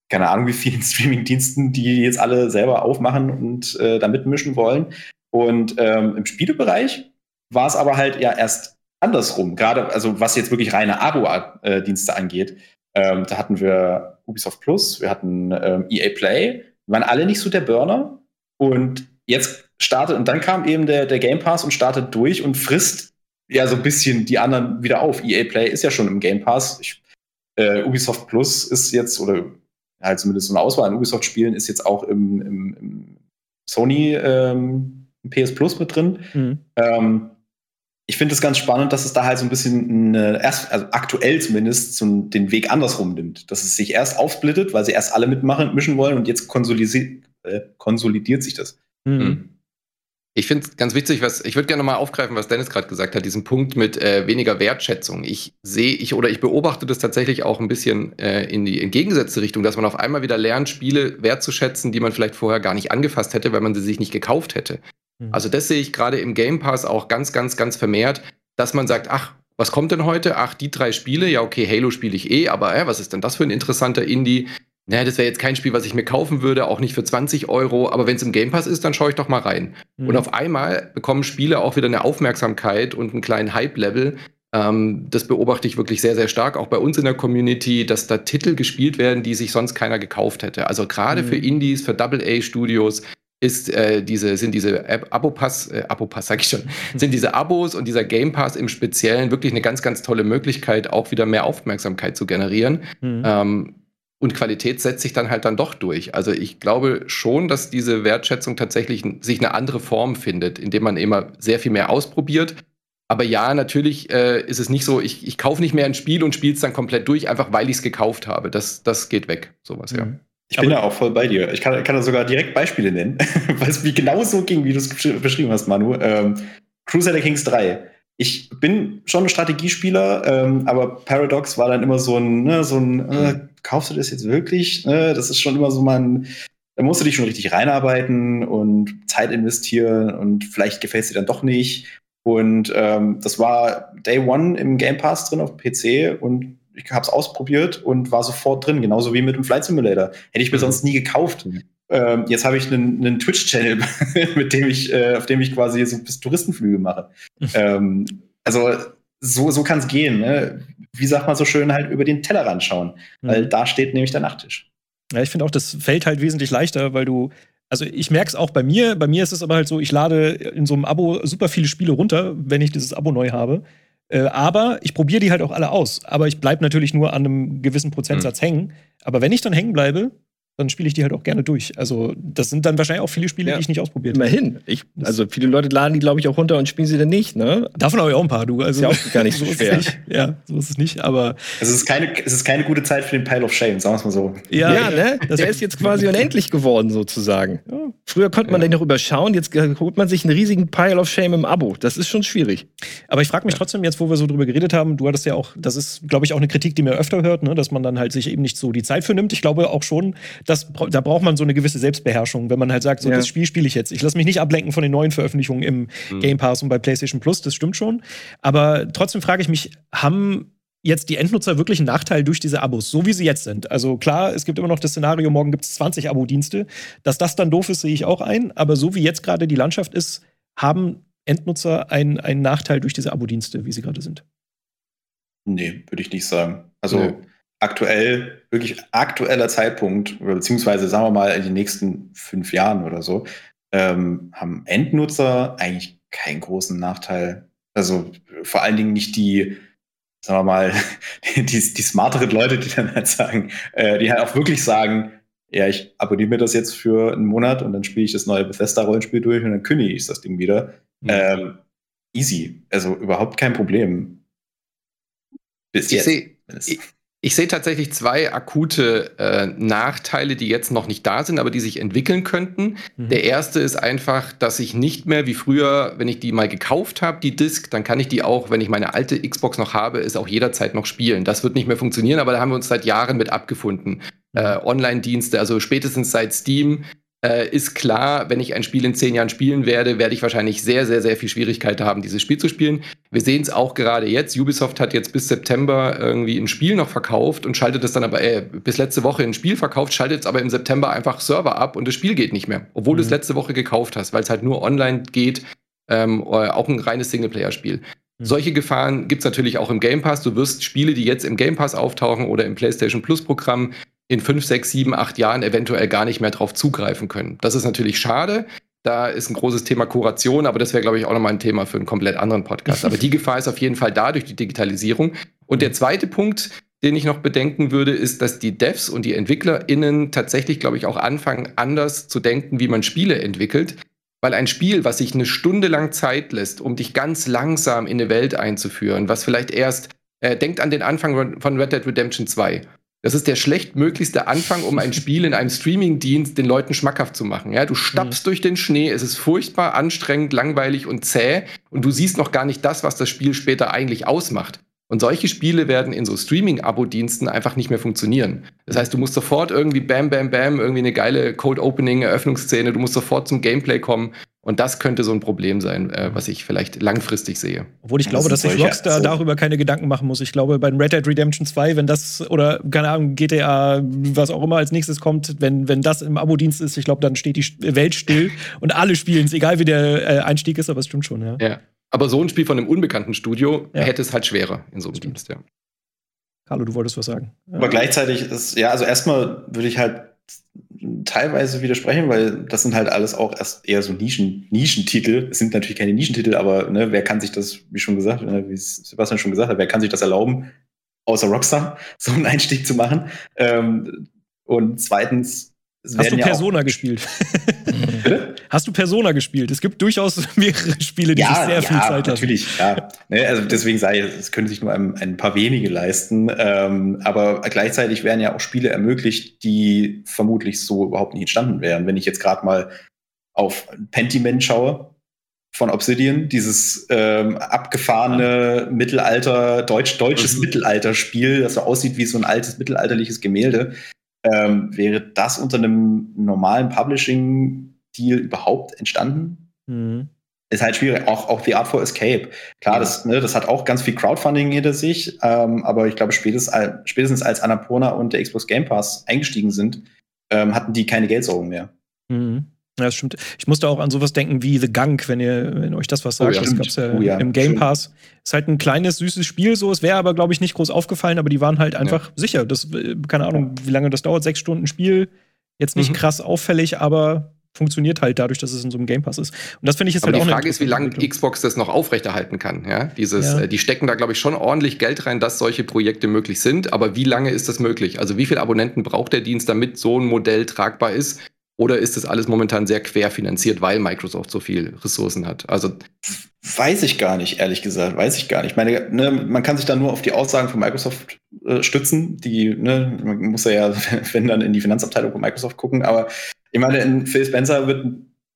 keine Ahnung, wie vielen Streaming-Diensten, die jetzt alle selber aufmachen und äh, da mitmischen wollen. Und ähm, im Spielebereich war es aber halt ja erst andersrum. Gerade, also was jetzt wirklich reine Abo-Dienste angeht. Ähm, da hatten wir Ubisoft Plus, wir hatten ähm, EA Play, waren alle nicht so der Burner. Und jetzt startet, und dann kam eben der, der Game Pass und startet durch und frisst ja so ein bisschen die anderen wieder auf. EA Play ist ja schon im Game Pass. Ich, äh, Ubisoft Plus ist jetzt, oder halt zumindest so eine Auswahl an Ubisoft-Spielen ist jetzt auch im, im, im Sony ähm, PS Plus mit drin. Mhm. Ähm, ich finde es ganz spannend, dass es da halt so ein bisschen eine, erst, also aktuell zumindest so den Weg andersrum nimmt. Dass es sich erst aufsplittet, weil sie erst alle mitmachen, mischen wollen und jetzt konsolisiert, äh, konsolidiert sich das. Mhm. mhm. Ich finde es ganz wichtig, was ich würde gerne mal aufgreifen, was Dennis gerade gesagt hat, diesen Punkt mit äh, weniger Wertschätzung. Ich sehe, ich oder ich beobachte das tatsächlich auch ein bisschen äh, in die entgegengesetzte Richtung, dass man auf einmal wieder lernt, Spiele wertzuschätzen, die man vielleicht vorher gar nicht angefasst hätte, weil man sie sich nicht gekauft hätte. Mhm. Also das sehe ich gerade im Game Pass auch ganz, ganz, ganz vermehrt, dass man sagt, ach, was kommt denn heute? Ach, die drei Spiele, ja, okay, Halo spiele ich eh, aber äh, was ist denn das für ein interessanter Indie? naja, das wäre jetzt kein Spiel, was ich mir kaufen würde, auch nicht für 20 Euro, aber wenn es im Game Pass ist, dann schaue ich doch mal rein. Mhm. Und auf einmal bekommen Spiele auch wieder eine Aufmerksamkeit und einen kleinen Hype-Level. Ähm, das beobachte ich wirklich sehr, sehr stark, auch bei uns in der Community, dass da Titel gespielt werden, die sich sonst keiner gekauft hätte. Also gerade mhm. für Indies, für Double-A-Studios ist äh, diese, sind diese Abo-Pass, äh, Abo-Pass sag ich schon, sind diese Abos und dieser Game Pass im Speziellen wirklich eine ganz, ganz tolle Möglichkeit, auch wieder mehr Aufmerksamkeit zu generieren. Mhm. Ähm, und Qualität setzt sich dann halt dann doch durch. Also ich glaube schon, dass diese Wertschätzung tatsächlich sich eine andere Form findet, indem man immer sehr viel mehr ausprobiert. Aber ja, natürlich äh, ist es nicht so, ich, ich kaufe nicht mehr ein Spiel und spiele es dann komplett durch, einfach weil ich es gekauft habe. Das, das geht weg, sowas, ja. Ich bin da auch voll bei dir. Ich kann, kann da sogar direkt Beispiele nennen, weil es wie genau so ging, wie du es beschrieben hast, Manu. Ähm, Crusader Kings 3 ich bin schon ein Strategiespieler, ähm, aber Paradox war dann immer so ein, ne, so ein, äh, kaufst du das jetzt wirklich? Ne? Das ist schon immer so mein, da musst du dich schon richtig reinarbeiten und Zeit investieren und vielleicht gefällt es dir dann doch nicht. Und ähm, das war Day One im Game Pass drin auf dem PC und ich habe es ausprobiert und war sofort drin, genauso wie mit dem Flight Simulator. Hätte ich mir mhm. sonst nie gekauft. Mhm. Ähm, jetzt habe ich einen, einen Twitch-Channel, mit dem ich, äh, auf dem ich quasi so bis Touristenflüge mache. ähm, also so, so kann es gehen. Ne? Wie sagt man so schön, halt über den Tellerrand schauen. Mhm. Weil da steht nämlich der Nachttisch. Ja, ich finde auch, das fällt halt wesentlich leichter, weil du also ich merke es auch bei mir. Bei mir ist es aber halt so, ich lade in so einem Abo super viele Spiele runter, wenn ich dieses Abo neu habe. Äh, aber ich probiere die halt auch alle aus. Aber ich bleibe natürlich nur an einem gewissen Prozentsatz mhm. hängen. Aber wenn ich dann hängen bleibe, dann spiele ich die halt auch gerne durch. Also, das sind dann wahrscheinlich auch viele Spiele, ja. die ich nicht ausprobiert habe. Immerhin. Ich, also, viele Leute laden die, glaube ich, auch runter und spielen sie dann nicht, ne? Davon habe ich auch ein paar, du. Also, ist ja auch gar nicht so schwer. Ja, so ist es nicht, aber. Es ist keine, es ist keine gute Zeit für den Pile of Shame, sagen wir es mal so. Ja, ja ne? Der ist jetzt quasi unendlich geworden, sozusagen. Ja. Früher konnte man ja. den noch überschauen, jetzt holt man sich einen riesigen Pile of Shame im Abo. Das ist schon schwierig. Aber ich frage mich trotzdem jetzt, wo wir so drüber geredet haben, du hattest ja auch, das ist, glaube ich, auch eine Kritik, die man öfter hört, ne? dass man dann halt sich eben nicht so die Zeit für nimmt. Ich glaube auch schon, dass da braucht man man so eine gewisse Selbstbeherrschung, wenn man halt sagt, so ja. das Spiel spiele ich jetzt. Ich lasse mich nicht ablenken von den neuen Veröffentlichungen im mhm. Game Pass und bei PlayStation Plus, das stimmt schon. Aber trotzdem frage ich mich, haben jetzt die Endnutzer wirklich einen Nachteil durch diese Abos, so wie sie jetzt sind. Also klar, es gibt immer noch das Szenario, morgen gibt es 20 Abo-Dienste. Dass das dann doof ist, sehe ich auch ein. Aber so wie jetzt gerade die Landschaft ist, haben Endnutzer einen, einen Nachteil durch diese Abo-Dienste, wie sie gerade sind. Nee, würde ich nicht sagen. Also nee aktuell, wirklich aktueller Zeitpunkt, beziehungsweise sagen wir mal in den nächsten fünf Jahren oder so, ähm, haben Endnutzer eigentlich keinen großen Nachteil. Also vor allen Dingen nicht die, sagen wir mal, die, die smarteren Leute, die dann halt sagen, äh, die halt auch wirklich sagen, ja, ich abonniere mir das jetzt für einen Monat und dann spiele ich das neue Bethesda-Rollenspiel durch und dann kündige ich das Ding wieder. Mhm. Ähm, easy. Also überhaupt kein Problem. Bis jetzt. Ich, ich sehe tatsächlich zwei akute äh, Nachteile, die jetzt noch nicht da sind, aber die sich entwickeln könnten. Mhm. Der erste ist einfach, dass ich nicht mehr wie früher, wenn ich die mal gekauft habe, die Disc, dann kann ich die auch, wenn ich meine alte Xbox noch habe, ist auch jederzeit noch spielen. Das wird nicht mehr funktionieren, aber da haben wir uns seit Jahren mit abgefunden. Mhm. Äh, Online-Dienste, also spätestens seit Steam äh, ist klar, wenn ich ein Spiel in zehn Jahren spielen werde, werde ich wahrscheinlich sehr, sehr, sehr viel Schwierigkeiten haben, dieses Spiel zu spielen. Wir sehen es auch gerade jetzt. Ubisoft hat jetzt bis September irgendwie ein Spiel noch verkauft und schaltet es dann aber äh, bis letzte Woche ein Spiel verkauft, schaltet es aber im September einfach Server ab und das Spiel geht nicht mehr, obwohl mhm. du es mhm. letzte Woche gekauft hast, weil es halt nur online geht, ähm, auch ein reines Singleplayer-Spiel. Mhm. Solche Gefahren gibt es natürlich auch im Game Pass. Du wirst Spiele, die jetzt im Game Pass auftauchen oder im PlayStation Plus Programm, in fünf, sechs, sieben, acht Jahren eventuell gar nicht mehr drauf zugreifen können. Das ist natürlich schade. Da ist ein großes Thema Kuration, aber das wäre, glaube ich, auch nochmal ein Thema für einen komplett anderen Podcast. Aber die Gefahr ist auf jeden Fall da durch die Digitalisierung. Und der zweite Punkt, den ich noch bedenken würde, ist, dass die Devs und die EntwicklerInnen tatsächlich, glaube ich, auch anfangen, anders zu denken, wie man Spiele entwickelt. Weil ein Spiel, was sich eine Stunde lang Zeit lässt, um dich ganz langsam in eine Welt einzuführen, was vielleicht erst, äh, denkt an den Anfang von Red Dead Redemption 2 das ist der schlechtmöglichste Anfang, um ein Spiel in einem Streamingdienst den Leuten schmackhaft zu machen. Ja, du stapfst mhm. durch den Schnee, es ist furchtbar anstrengend, langweilig und zäh und du siehst noch gar nicht das, was das Spiel später eigentlich ausmacht. Und solche Spiele werden in so Streaming-Abo-Diensten einfach nicht mehr funktionieren. Das heißt, du musst sofort irgendwie bam, bam, bam, irgendwie eine geile Code-Opening-Eröffnungsszene, du musst sofort zum Gameplay kommen. Und das könnte so ein Problem sein, äh, was ich vielleicht langfristig sehe. Obwohl ich glaube, das dass sich Rockstar so. darüber keine Gedanken machen muss. Ich glaube, bei Red Dead Redemption 2, wenn das, oder keine Ahnung, GTA, was auch immer als nächstes kommt, wenn, wenn das im Abo-Dienst ist, ich glaube, dann steht die Welt still und alle spielen es, egal wie der äh, Einstieg ist, aber es stimmt schon, ja. ja. Aber so ein Spiel von einem unbekannten Studio ja. hätte es halt schwerer in so einem Dienst, ja. Carlo, du wolltest was sagen. Ja. Aber gleichzeitig ist, ja, also erstmal würde ich halt teilweise widersprechen, weil das sind halt alles auch erst eher so Nischen, Nischentitel. Es sind natürlich keine Nischentitel, aber ne, wer kann sich das, wie schon gesagt, ne, wie Sebastian schon gesagt hat, wer kann sich das erlauben, außer Rockstar, so einen Einstieg zu machen? Ähm, und zweitens, Hast du Persona gespielt? Hast du Persona gespielt? Es gibt durchaus mehrere Spiele, die ja, sich sehr ja, viel Zeit natürlich, haben. Natürlich, ja. Also deswegen sage ich, es können sich nur ein, ein paar wenige leisten. Ähm, aber gleichzeitig werden ja auch Spiele ermöglicht, die vermutlich so überhaupt nicht entstanden wären. Wenn ich jetzt gerade mal auf Pentiment schaue von Obsidian, dieses ähm, abgefahrene. Mittelalter, deutsch-deutsches mhm. Mittelalterspiel, das so aussieht wie so ein altes mittelalterliches Gemälde ähm, wäre das unter einem normalen Publishing-Deal überhaupt entstanden? Mhm. Ist halt schwierig. Auch, auch The Art for Escape. Klar, ja. das, ne, das hat auch ganz viel Crowdfunding hinter sich, ähm, aber ich glaube, spätestens, spätestens als Annapurna und der Xbox Game Pass eingestiegen sind, ähm, hatten die keine Geldsorgen mehr. Mhm. Ja, das stimmt. Ich musste auch an sowas denken wie The Gunk, wenn ihr, wenn euch das was sagt. Oh ja, das gab's ja, oh ja, im Game Pass. Ist halt ein kleines, süßes Spiel, so. Es wäre aber, glaube ich, nicht groß aufgefallen, aber die waren halt einfach ja. sicher. Das, äh, keine Ahnung, wie lange das dauert, sechs Stunden Spiel. Jetzt nicht mhm. krass auffällig, aber funktioniert halt dadurch, dass es in so einem Game Pass ist. Und das finde ich jetzt aber halt die auch Die Frage ist, wie lange Xbox das noch aufrechterhalten kann. Ja? Dieses, ja. Äh, die stecken da, glaube ich, schon ordentlich Geld rein, dass solche Projekte möglich sind. Aber wie lange ist das möglich? Also wie viele Abonnenten braucht der Dienst, damit so ein Modell tragbar ist? Oder ist das alles momentan sehr querfinanziert, weil Microsoft so viel Ressourcen hat? Also weiß ich gar nicht, ehrlich gesagt, weiß ich gar nicht. Ich meine, ne, man kann sich da nur auf die Aussagen von Microsoft äh, stützen. Die, ne, man muss ja, wenn dann in die Finanzabteilung von Microsoft gucken. Aber ich meine, Phil Spencer wird,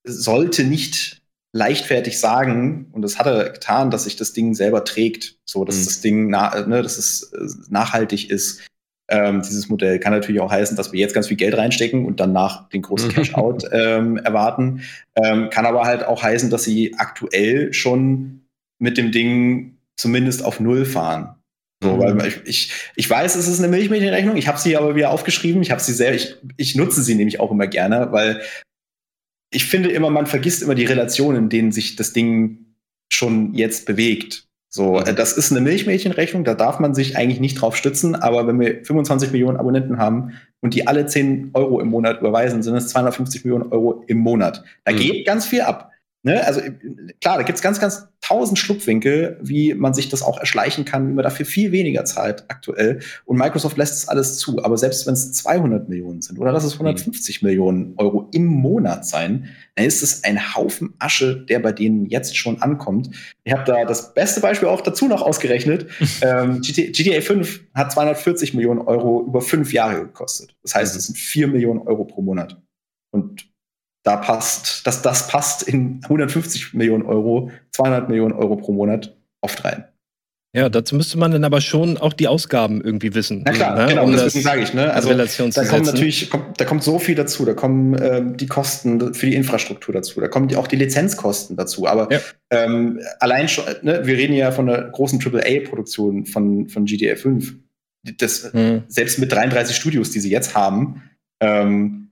sollte nicht leichtfertig sagen, und das hat er getan, dass sich das Ding selber trägt, so dass mhm. das Ding, na, ne, dass es äh, nachhaltig ist, ähm, dieses Modell kann natürlich auch heißen, dass wir jetzt ganz viel Geld reinstecken und danach den großen mhm. Cash-out ähm, erwarten. Ähm, kann aber halt auch heißen, dass sie aktuell schon mit dem Ding zumindest auf Null fahren. So, mhm. weil ich, ich, ich weiß, es ist eine Milchmädchenrechnung, ich habe sie aber wieder aufgeschrieben, ich habe sie sehr, ich, ich nutze sie nämlich auch immer gerne, weil ich finde immer, man vergisst immer die Relationen, in denen sich das Ding schon jetzt bewegt. So, äh, das ist eine Milchmädchenrechnung, da darf man sich eigentlich nicht drauf stützen, aber wenn wir 25 Millionen Abonnenten haben und die alle 10 Euro im Monat überweisen, sind es 250 Millionen Euro im Monat. Da mhm. geht ganz viel ab. Ne? Also klar, da gibt's ganz, ganz tausend Schlupfwinkel, wie man sich das auch erschleichen kann, wie man dafür viel weniger zahlt aktuell. Und Microsoft lässt es alles zu. Aber selbst wenn es 200 Millionen sind oder lass es 150 mhm. Millionen Euro im Monat sein, dann ist es ein Haufen Asche, der bei denen jetzt schon ankommt. Ich habe da das beste Beispiel auch dazu noch ausgerechnet. ähm, GTA 5 hat 240 Millionen Euro über fünf Jahre gekostet. Das heißt, es sind 4 Millionen Euro pro Monat. Und da passt, dass das passt in 150 Millionen Euro, 200 Millionen Euro pro Monat oft rein. Ja, dazu müsste man dann aber schon auch die Ausgaben irgendwie wissen. Na klar, ne? genau, um deswegen sage ich, ne? Also da kommt natürlich, kommt, da kommt so viel dazu, da kommen ähm, die Kosten für die Infrastruktur dazu, da kommen die, auch die Lizenzkosten dazu. Aber Ja. ähm, allein schon, ne, wir reden ja von einer großen AAA-Produktion von, von GTA 5. Das, Hm. selbst mit 33 Studios, die sie jetzt haben, ähm,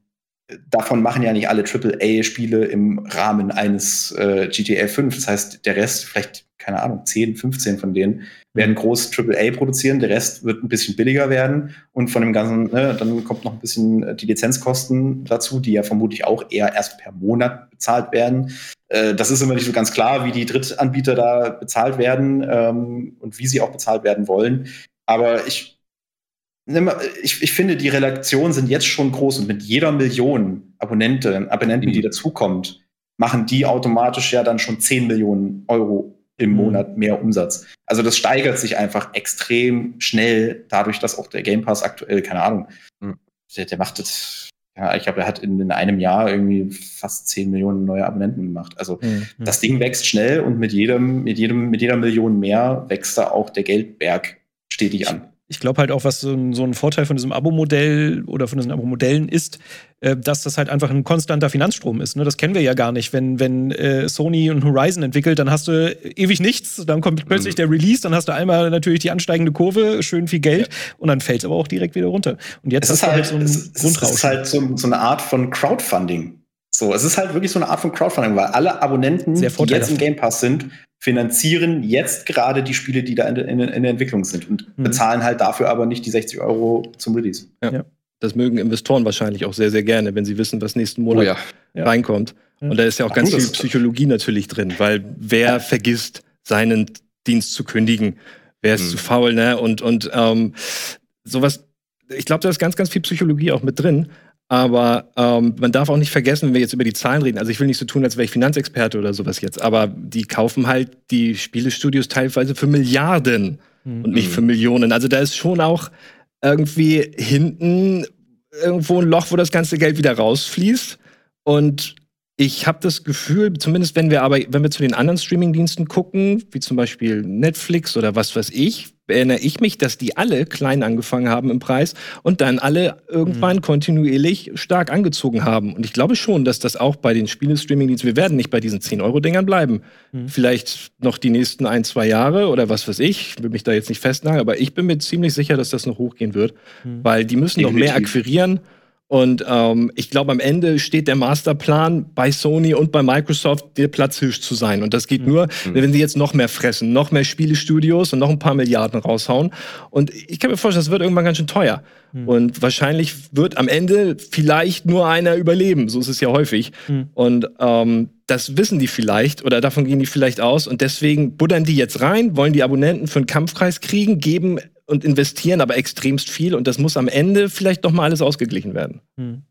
davon machen ja nicht alle AAA-Spiele im Rahmen eines äh, GTA 5. Das heißt, der Rest, vielleicht, keine Ahnung, 10, 15 von denen, werden groß AAA produzieren, der Rest wird ein bisschen billiger werden und von dem ganzen, ne, dann kommt noch ein bisschen äh, die Lizenzkosten dazu, die ja vermutlich auch eher erst per Monat bezahlt werden. Äh, das ist immer nicht so ganz klar, wie die Drittanbieter da bezahlt werden ähm, und wie sie auch bezahlt werden wollen. Aber ich, ich, ich finde, die Relationen sind jetzt schon groß und mit jeder Million Abonnenten, Abonnenten, die dazukommt, machen die automatisch ja dann schon 10 Millionen Euro im Mhm. Monat mehr Umsatz. Also das steigert sich einfach extrem schnell, dadurch, dass auch der Game Pass aktuell, keine Ahnung, Mhm. der, der macht das, ja, ich glaube, er hat in, in einem Jahr irgendwie fast 10 Millionen neue Abonnenten gemacht. Also Hm. das Ding wächst schnell und mit jedem, mit jedem, mit jeder Million mehr wächst da auch der Geldberg stetig an. Ich glaube halt auch, was so ein, so ein Vorteil von diesem Abo-Modell oder von diesen Abo-Modellen ist, äh, dass das halt einfach ein konstanter Finanzstrom ist. Ne? Das kennen wir ja gar nicht. Wenn, wenn äh, Sony und Horizon entwickelt, dann hast du ewig nichts, dann kommt plötzlich der Release, dann hast du einmal natürlich die ansteigende Kurve, schön viel Geld und dann fällt es aber auch direkt wieder runter. Und jetzt Es ist hast du halt, so einen es, es, ist halt so, so eine Art von Crowdfunding. So, es ist halt wirklich so eine Art von Crowdfunding, weil alle Abonnenten, Sehr die jetzt im Game Pass sind, finanzieren jetzt gerade die Spiele, die da in, in, in der Entwicklung sind und Mhm. bezahlen halt dafür aber nicht die 60 Euro zum Release. Das mögen Investoren wahrscheinlich auch sehr, sehr gerne, wenn sie wissen, was nächsten Monat Oh ja. Ja. reinkommt. Ja. Und da ist ja auch Ach, ganz gut, viel Psychologie natürlich drin, weil wer vergisst, seinen Dienst zu kündigen? Wer ist Mhm. zu faul, ne? Und, und ähm, sowas, ich glaube, da ist ganz, ganz viel Psychologie auch mit drin. Aber ähm, man darf auch nicht vergessen, wenn wir jetzt über die Zahlen reden, also ich will nicht so tun, als wäre ich Finanzexperte oder sowas jetzt, aber die kaufen halt die Spielestudios teilweise für Milliarden Mhm. und nicht für Millionen. Also da ist schon auch irgendwie hinten irgendwo ein Loch, wo das ganze Geld wieder rausfließt. Und ich habe das Gefühl, zumindest wenn wir aber, wenn wir zu den anderen Streamingdiensten gucken, wie zum Beispiel Netflix oder was weiß ich, erinnere ich mich, dass die alle klein angefangen haben im Preis und dann alle irgendwann kontinuierlich stark angezogen haben. Und ich glaube schon, dass das auch bei den Spiele-Streamingdiensten, wir werden nicht bei diesen 10-Euro-Dingern bleiben. Mhm. Vielleicht noch die nächsten ein, zwei Jahre oder was weiß ich. Ich will mich da jetzt nicht festnageln, aber ich bin mir ziemlich sicher, dass das noch hochgehen wird, Mhm. weil die müssen noch mehr Definitiv. akquirieren. Und ähm, ich glaube, am Ende steht der Masterplan bei Sony und bei Microsoft, der Platzhirsch zu sein. Und das geht nur, wenn sie jetzt noch mehr fressen, noch mehr Spielestudios und noch ein paar Milliarden raushauen. Und ich kann mir vorstellen, das wird irgendwann ganz schön teuer. Und wahrscheinlich wird am Ende vielleicht nur einer überleben. So ist es ja häufig. Mhm. Und ähm, das wissen die vielleicht oder davon gehen die vielleicht aus. Und deswegen buddern die jetzt rein, wollen die Abonnenten für einen Kampfpreis kriegen, geben und investieren aber extremst viel. Und das muss am Ende vielleicht noch mal alles ausgeglichen werden. Mhm.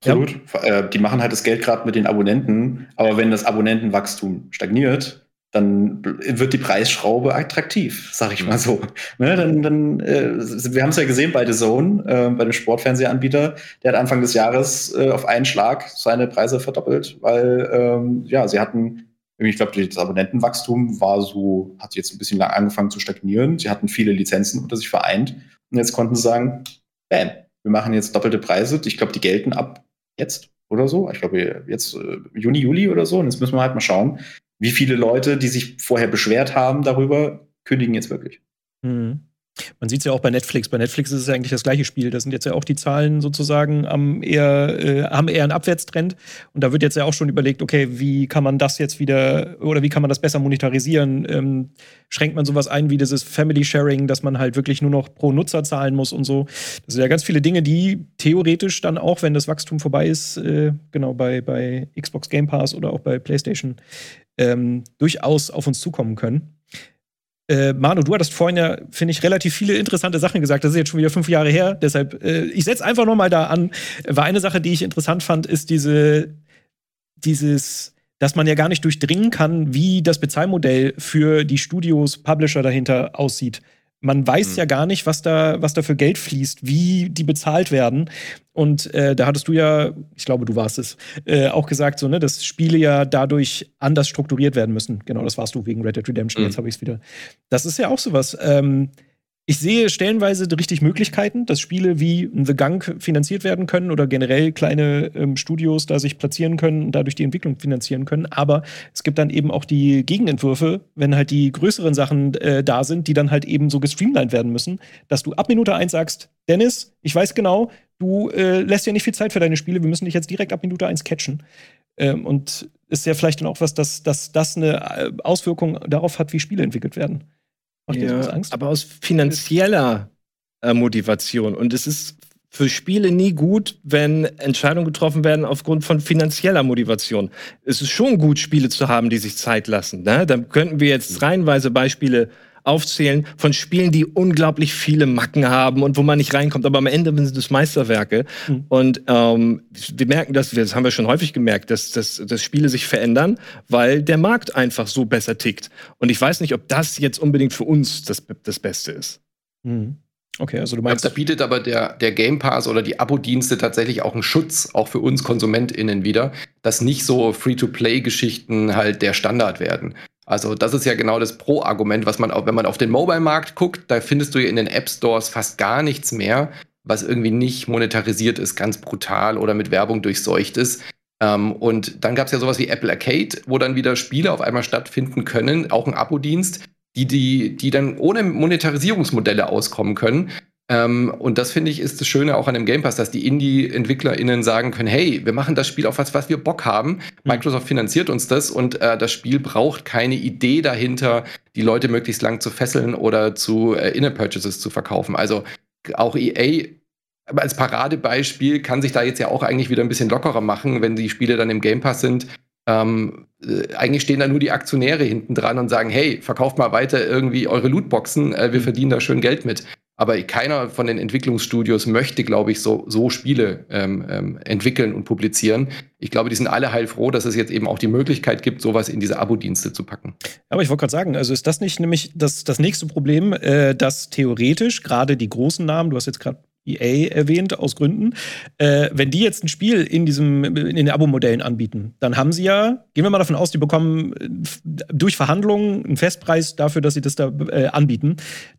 Absolut. Äh, die machen halt das Geld gerade mit den Abonnenten, aber wenn das Abonnentenwachstum stagniert, dann wird die Preisschraube attraktiv, sag ich mal so. Ne, dann, dann, äh, wir haben es ja gesehen bei The Zone, äh, bei dem Sportfernsehanbieter, der hat Anfang des Jahres äh, auf einen Schlag seine Preise verdoppelt, weil ähm, ja, sie hatten, ich glaube, das Abonnentenwachstum war so, hat jetzt ein bisschen lang angefangen zu stagnieren. Sie hatten viele Lizenzen unter sich vereint und jetzt konnten sie sagen, bam, wir machen jetzt doppelte Preise. Ich glaube, die gelten ab jetzt oder so. Ich glaube, jetzt äh, Juni, Juli oder so. Und jetzt müssen wir halt mal schauen, wie viele Leute, die sich vorher beschwert haben darüber, kündigen jetzt wirklich. Mhm. Man sieht es ja auch bei Netflix. Bei Netflix ist es ja eigentlich das gleiche Spiel. Da sind jetzt ja auch die Zahlen sozusagen am eher, äh, haben eher einen Abwärtstrend. Und da wird jetzt ja auch schon überlegt, okay, wie kann man das jetzt wieder oder wie kann man das besser monetarisieren? Ähm, schränkt man sowas ein wie dieses Family Sharing, dass man halt wirklich nur noch pro Nutzer zahlen muss und so. Das sind ja ganz viele Dinge, die theoretisch dann auch, wenn das Wachstum vorbei ist, äh, genau bei, bei Xbox Game Pass oder auch bei PlayStation, ähm, durchaus auf uns zukommen können. Äh, Manu, du hattest vorhin ja, finde ich, relativ viele interessante Sachen gesagt. Das ist jetzt schon wieder fünf Jahre her. Deshalb, äh, ich setze einfach noch mal da an. War eine Sache, die ich interessant fand, ist diese, dieses, dass man ja gar nicht durchdringen kann, wie das Bezahlmodell für die Studios, Publisher dahinter aussieht. Man weiß mhm. ja gar nicht, was da, was da für Geld fließt, wie die bezahlt werden. Und äh, da hattest du ja, ich glaube, du warst es, äh, auch gesagt, so, ne, dass Spiele ja dadurch anders strukturiert werden müssen. Genau, das warst du wegen Red Dead Redemption. Mhm. Jetzt habe ich es wieder. Das ist ja auch sowas. Ähm, ich sehe stellenweise richtig Möglichkeiten, dass Spiele wie The Gang finanziert werden können oder generell kleine ähm, Studios da sich platzieren können und dadurch die Entwicklung finanzieren können. Aber es gibt dann eben auch die Gegenentwürfe, wenn halt die größeren Sachen äh, da sind, die dann halt eben so gestreamlined werden müssen, dass du ab Minute 1 sagst, Dennis, ich weiß genau, du äh, lässt ja nicht viel Zeit für deine Spiele, wir müssen dich jetzt direkt ab Minute 1 catchen. Ähm, und ist ja vielleicht dann auch was, dass, dass das eine äh, Auswirkung darauf hat, wie Spiele entwickelt werden. Macht ja, das Angst? Aber aus finanzieller äh, Motivation. Und es ist für Spiele nie gut, wenn Entscheidungen getroffen werden aufgrund von finanzieller Motivation. Es ist schon gut, Spiele zu haben, die sich Zeit lassen. Ne? Dann könnten wir jetzt reihenweise Beispiele aufzählen von Spielen, die unglaublich viele Macken haben und wo man nicht reinkommt. Aber am Ende sind es Meisterwerke. Mhm. Und ähm, wir merken das, das haben wir schon häufig gemerkt, dass, dass, dass Spiele sich verändern, weil der Markt einfach so besser tickt. Und ich weiß nicht, ob das jetzt unbedingt für uns das, das Beste ist. Mhm. Okay, also du meinst. Da bietet aber der, der Game Pass oder die Abo-Dienste tatsächlich auch einen Schutz, auch für uns KonsumentInnen wieder, dass nicht so Free-to-Play-Geschichten halt der Standard werden. Also das ist ja genau das Pro-Argument, was man auch, wenn man auf den Mobile-Markt guckt, da findest du ja in den App-Stores fast gar nichts mehr, was irgendwie nicht monetarisiert ist, ganz brutal oder mit Werbung durchseucht ist. Ähm, und dann gab es ja sowas wie Apple Arcade, wo dann wieder Spiele auf einmal stattfinden können, auch ein Abo-Dienst, die, die, die dann ohne Monetarisierungsmodelle auskommen können. Ähm, und das finde ich ist das Schöne auch an dem Game Pass, dass die Indie-EntwicklerInnen sagen können, hey, wir machen das Spiel auf was, was wir Bock haben. Mhm. Microsoft finanziert uns das und äh, das Spiel braucht keine Idee dahinter, die Leute möglichst lang zu fesseln oder zu äh, Inner-Purchases zu verkaufen. Also auch EA als Paradebeispiel kann sich da jetzt ja auch eigentlich wieder ein bisschen lockerer machen, wenn die Spiele dann im Game Pass sind. Ähm, äh, eigentlich stehen da nur die Aktionäre hinten dran und sagen, hey, verkauft mal weiter irgendwie eure Lootboxen, äh, wir mhm. verdienen da schön Geld mit. Aber keiner von den Entwicklungsstudios möchte, glaube ich, so, so Spiele ähm, ähm, entwickeln und publizieren. Ich glaube, die sind alle heilfroh, dass es jetzt eben auch die Möglichkeit gibt, sowas in diese Abo-Dienste zu packen. Aber ich wollte gerade sagen, also ist das nicht nämlich das, das nächste Problem, äh, dass theoretisch gerade die großen Namen, du hast jetzt gerade EA erwähnt, aus Gründen. Äh, wenn die jetzt ein Spiel in diesem, in den Abo-Modellen anbieten, dann haben sie ja, gehen wir mal davon aus, die bekommen äh, durch Verhandlungen einen Festpreis dafür, dass sie das da äh, anbieten,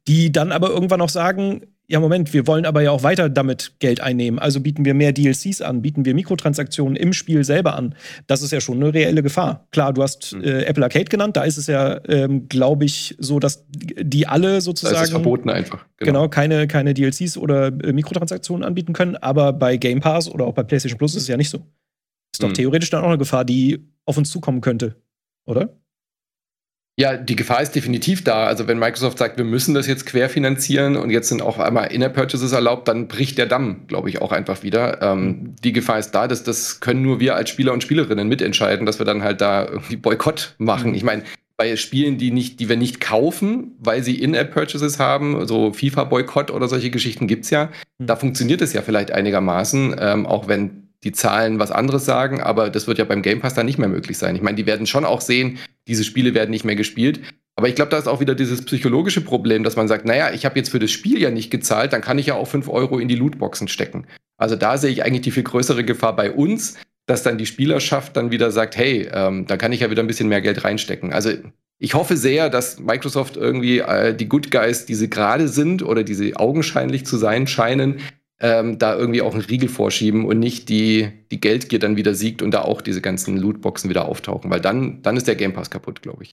die dann aber irgendwann auch sagen, ja, Moment, wir wollen aber ja auch weiter damit Geld einnehmen. Also bieten wir mehr DLCs an, bieten wir Mikrotransaktionen im Spiel selber an. Das ist ja schon eine reelle Gefahr. Klar, du hast hm. äh, Apple Arcade genannt, da ist es ja, ähm, glaube ich, so, dass die alle sozusagen. Das ist verboten einfach. Genau, genau keine, keine DLCs oder äh, Mikrotransaktionen anbieten können. Aber bei Game Pass oder auch bei PlayStation Plus ist es ja nicht so. Ist doch hm. theoretisch dann auch eine Gefahr, die auf uns zukommen könnte, oder? Ja, die Gefahr ist definitiv da. Also wenn Microsoft sagt, wir müssen das jetzt querfinanzieren und jetzt sind auch einmal Inner Purchases erlaubt, dann bricht der Damm, glaube ich, auch einfach wieder. Ähm, die Gefahr ist da, dass das können nur wir als Spieler und Spielerinnen mitentscheiden, dass wir dann halt da irgendwie Boykott machen. Mhm. Ich meine, bei Spielen, die nicht, die wir nicht kaufen, weil sie In-App-Purchases haben, so FIFA-Boykott oder solche Geschichten gibt's ja. Mhm. Da funktioniert es ja vielleicht einigermaßen, ähm, auch wenn die Zahlen was anderes sagen, aber das wird ja beim Game Pass dann nicht mehr möglich sein. Ich meine, die werden schon auch sehen, diese Spiele werden nicht mehr gespielt. Aber ich glaube, da ist auch wieder dieses psychologische Problem, dass man sagt, naja, ich habe jetzt für das Spiel ja nicht gezahlt, dann kann ich ja auch 5 Euro in die Lootboxen stecken. Also da sehe ich eigentlich die viel größere Gefahr bei uns, dass dann die Spielerschaft dann wieder sagt, hey, ähm, da kann ich ja wieder ein bisschen mehr Geld reinstecken. Also ich hoffe sehr, dass Microsoft irgendwie äh, die Good Guys, die sie gerade sind oder die sie augenscheinlich zu sein scheinen, ähm, da irgendwie auch einen Riegel vorschieben und nicht die, die Geldgier dann wieder siegt und da auch diese ganzen Lootboxen wieder auftauchen, weil dann, dann ist der Game Pass kaputt, glaube ich.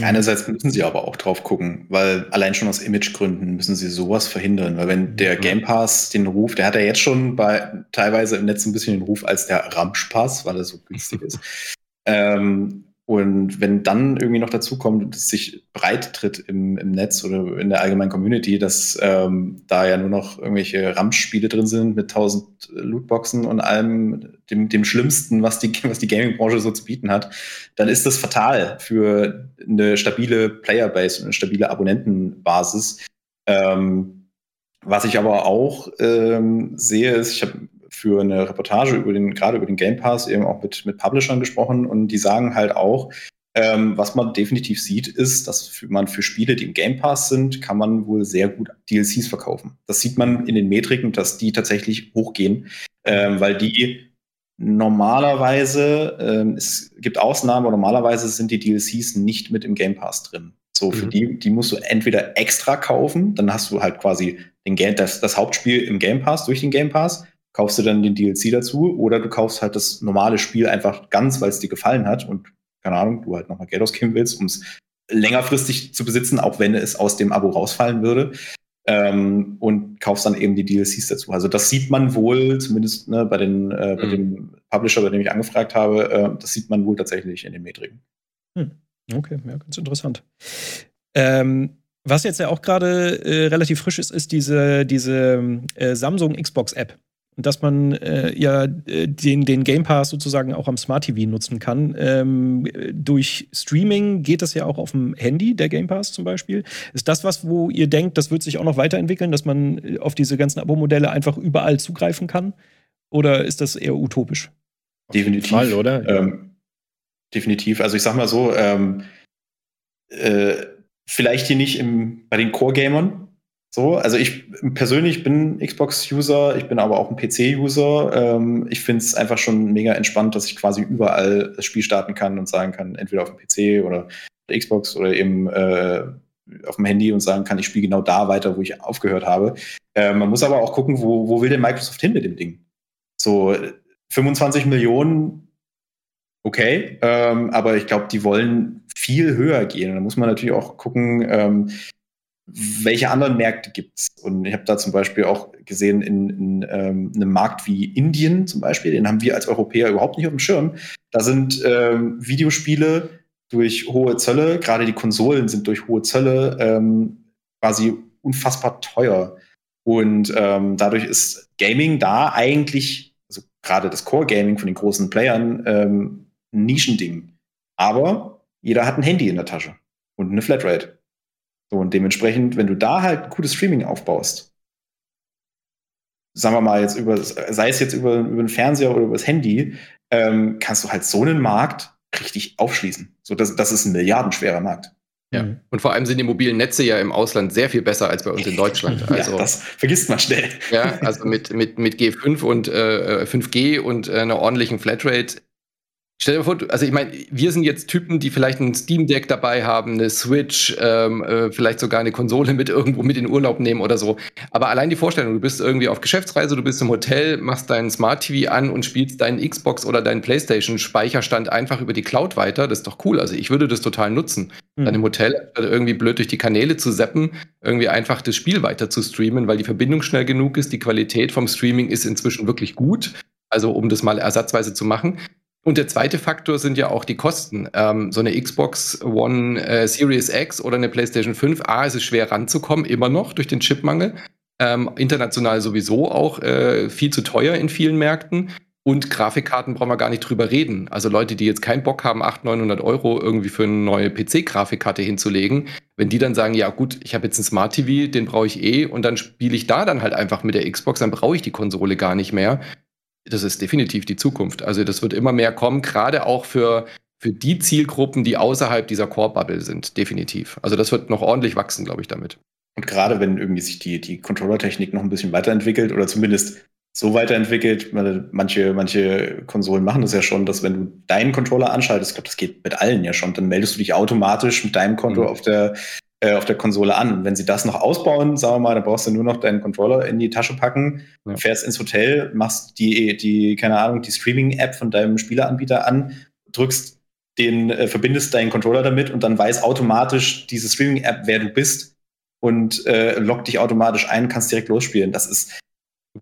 Einerseits müssen sie aber auch drauf gucken, weil allein schon aus Imagegründen müssen sie sowas verhindern, weil wenn der Game Pass den Ruf, der hat ja jetzt schon bei teilweise im Netz ein bisschen den Ruf als der Ramschpass, weil er so günstig ist. Ähm, und wenn dann irgendwie noch dazu kommt, dass sich breit tritt im, im Netz oder in der allgemeinen Community, dass ähm, da ja nur noch irgendwelche Ramsch-Spiele drin sind mit tausend Lootboxen und allem dem, dem Schlimmsten, was die, was die Gaming-Branche so zu bieten hat, dann ist das fatal für eine stabile Playerbase und eine stabile Abonnentenbasis. Ähm, was ich aber auch ähm, sehe, ist, ich habe für eine Reportage über den, gerade über den Game Pass eben auch mit, mit Publishern gesprochen und die sagen halt auch, Ähm, was man definitiv sieht, ist, dass man für Spiele, die im Game Pass sind, kann man wohl sehr gut DLCs verkaufen. Das sieht man in den Metriken, dass die tatsächlich hochgehen, ähm, weil die normalerweise, ähm, es gibt Ausnahmen, aber normalerweise sind die DLCs nicht mit im Game Pass drin. So, für mhm. die, die musst du entweder extra kaufen, dann hast du halt quasi den Game, das, das Hauptspiel im Game Pass durch den Game Pass, kaufst du dann den DLC dazu, oder du kaufst halt das normale Spiel einfach ganz, weil es dir gefallen hat und keine Ahnung, du halt nochmal Geld ausgeben willst, um es längerfristig zu besitzen, auch wenn es aus dem Abo rausfallen würde. Ähm, und kaufst dann eben die DLCs dazu. Also das sieht man wohl, zumindest ne, bei, den, äh, bei mhm. dem Publisher, bei dem ich angefragt habe, äh, das sieht man wohl tatsächlich in den Metriken. Hm. Okay, ja, ganz interessant. Ähm, was jetzt ja auch gerade äh, relativ frisch ist, ist diese, diese äh, Samsung Xbox App dass man äh, ja äh, den, den Game Pass sozusagen auch am Smart TV nutzen kann. Ähm, durch Streaming geht das ja auch auf dem Handy, der Game Pass zum Beispiel. Ist das was, wo ihr denkt, das wird sich auch noch weiterentwickeln, dass man äh, auf diese ganzen Abo-Modelle einfach überall zugreifen kann? Oder ist das eher utopisch? Definitiv. Fall, oder? Ähm, definitiv. Also ich sag mal so, ähm, äh, vielleicht hier nicht im, bei den Core-Gamern, so, also ich persönlich bin Xbox-User, ich bin aber auch ein PC-User. Ähm, ich finde es einfach schon mega entspannt, dass ich quasi überall das Spiel starten kann und sagen kann, entweder auf dem PC oder der Xbox oder eben äh, auf dem Handy und sagen kann, ich spiele genau da weiter, wo ich aufgehört habe. Äh, man muss aber auch gucken, wo, wo will denn Microsoft hin mit dem Ding? So 25 Millionen, okay, ähm, aber ich glaube, die wollen viel höher gehen. Da muss man natürlich auch gucken, ähm, welche anderen Märkte gibt es? Und ich habe da zum Beispiel auch gesehen, in, in ähm, einem Markt wie Indien zum Beispiel, den haben wir als Europäer überhaupt nicht auf dem Schirm. Da sind ähm, Videospiele durch hohe Zölle, gerade die Konsolen sind durch hohe Zölle ähm, quasi unfassbar teuer. Und ähm, dadurch ist Gaming da eigentlich, also gerade das Core-Gaming von den großen Playern, ähm, ein Nischending. Aber jeder hat ein Handy in der Tasche und eine Flatrate. So, und dementsprechend, wenn du da halt gutes Streaming aufbaust, sagen wir mal jetzt über, sei es jetzt über, über den Fernseher oder über das Handy, ähm, kannst du halt so einen Markt richtig aufschließen. So, das, das ist ein milliardenschwerer Markt. Ja. Mhm. Und vor allem sind die mobilen Netze ja im Ausland sehr viel besser als bei uns in Deutschland. Also, ja, das vergisst man schnell. Ja, also mit, mit, mit G5 und äh, 5G und äh, einer ordentlichen Flatrate Stell dir vor, also ich meine, wir sind jetzt Typen, die vielleicht ein Steam Deck dabei haben, eine Switch, ähm, äh, vielleicht sogar eine Konsole mit irgendwo mit in Urlaub nehmen oder so. Aber allein die Vorstellung, du bist irgendwie auf Geschäftsreise, du bist im Hotel, machst deinen Smart TV an und spielst deinen Xbox oder deinen PlayStation Speicherstand einfach über die Cloud weiter, das ist doch cool. Also ich würde das total nutzen. Mhm. Dann im Hotel irgendwie blöd durch die Kanäle zu zappen, irgendwie einfach das Spiel weiter zu streamen, weil die Verbindung schnell genug ist, die Qualität vom Streaming ist inzwischen wirklich gut. Also um das mal ersatzweise zu machen. Und der zweite Faktor sind ja auch die Kosten. Ähm, so eine Xbox One äh, Series X oder eine PlayStation 5, A, ist es schwer ranzukommen, immer noch durch den Chipmangel. Ähm, international sowieso auch äh, viel zu teuer in vielen Märkten. Und Grafikkarten brauchen wir gar nicht drüber reden. Also Leute, die jetzt keinen Bock haben, 800, 900 Euro irgendwie für eine neue PC-Grafikkarte hinzulegen, wenn die dann sagen, ja gut, ich habe jetzt einen Smart TV, den brauche ich eh und dann spiele ich da dann halt einfach mit der Xbox, dann brauche ich die Konsole gar nicht mehr das ist definitiv die Zukunft. Also das wird immer mehr kommen, gerade auch für, für die Zielgruppen, die außerhalb dieser Core-Bubble sind, definitiv. Also das wird noch ordentlich wachsen, glaube ich, damit. Und gerade wenn irgendwie sich die, die Controller-Technik noch ein bisschen weiterentwickelt oder zumindest so weiterentwickelt, manche, manche Konsolen machen das ja schon, dass wenn du deinen Controller anschaltest, ich glaube, das geht mit allen ja schon, dann meldest du dich automatisch mit deinem Konto mhm. auf der äh, auf der Konsole an. Und wenn sie das noch ausbauen, sagen wir mal, dann brauchst du nur noch deinen Controller in die Tasche packen, ja. fährst ins Hotel, machst die, die, keine Ahnung, die Streaming-App von deinem Spieleranbieter an, drückst den, äh, verbindest deinen Controller damit und dann weiß automatisch diese Streaming-App, wer du bist und äh, loggt dich automatisch ein, kannst direkt losspielen. Das ist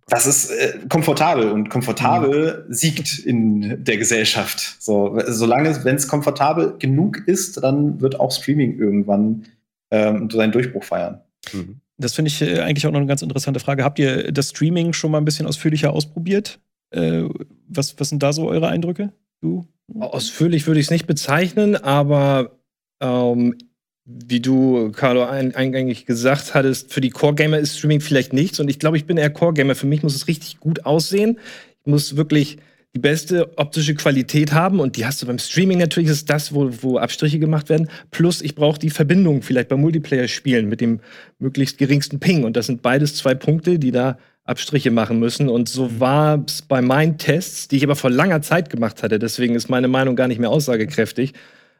das ist äh, komfortabel und komfortabel mhm. siegt in der Gesellschaft. So, solange, wenn es komfortabel genug ist, dann wird auch Streaming irgendwann ähm, seinen Durchbruch feiern. Mhm. Das finde ich äh, eigentlich auch noch eine ganz interessante Frage. Habt ihr das Streaming schon mal ein bisschen ausführlicher ausprobiert? Äh, was, was sind da so eure Eindrücke? Du? Ausführlich würde ich es nicht bezeichnen, aber ähm, wie du, Carlo, ein, eingängig gesagt hattest, für die Core-Gamer ist Streaming vielleicht nichts. Und ich glaube, ich bin eher Core-Gamer. Für mich muss es richtig gut aussehen. Ich muss wirklich die beste optische Qualität haben und die hast du beim Streaming natürlich, ist das, wo, wo Abstriche gemacht werden. Plus, ich brauche die Verbindung vielleicht beim Multiplayer-Spielen mit dem möglichst geringsten Ping. Und das sind beides zwei Punkte, die da Abstriche machen müssen. Und so mhm. war es bei meinen Tests, die ich aber vor langer Zeit gemacht hatte. Deswegen ist meine Meinung gar nicht mehr aussagekräftig.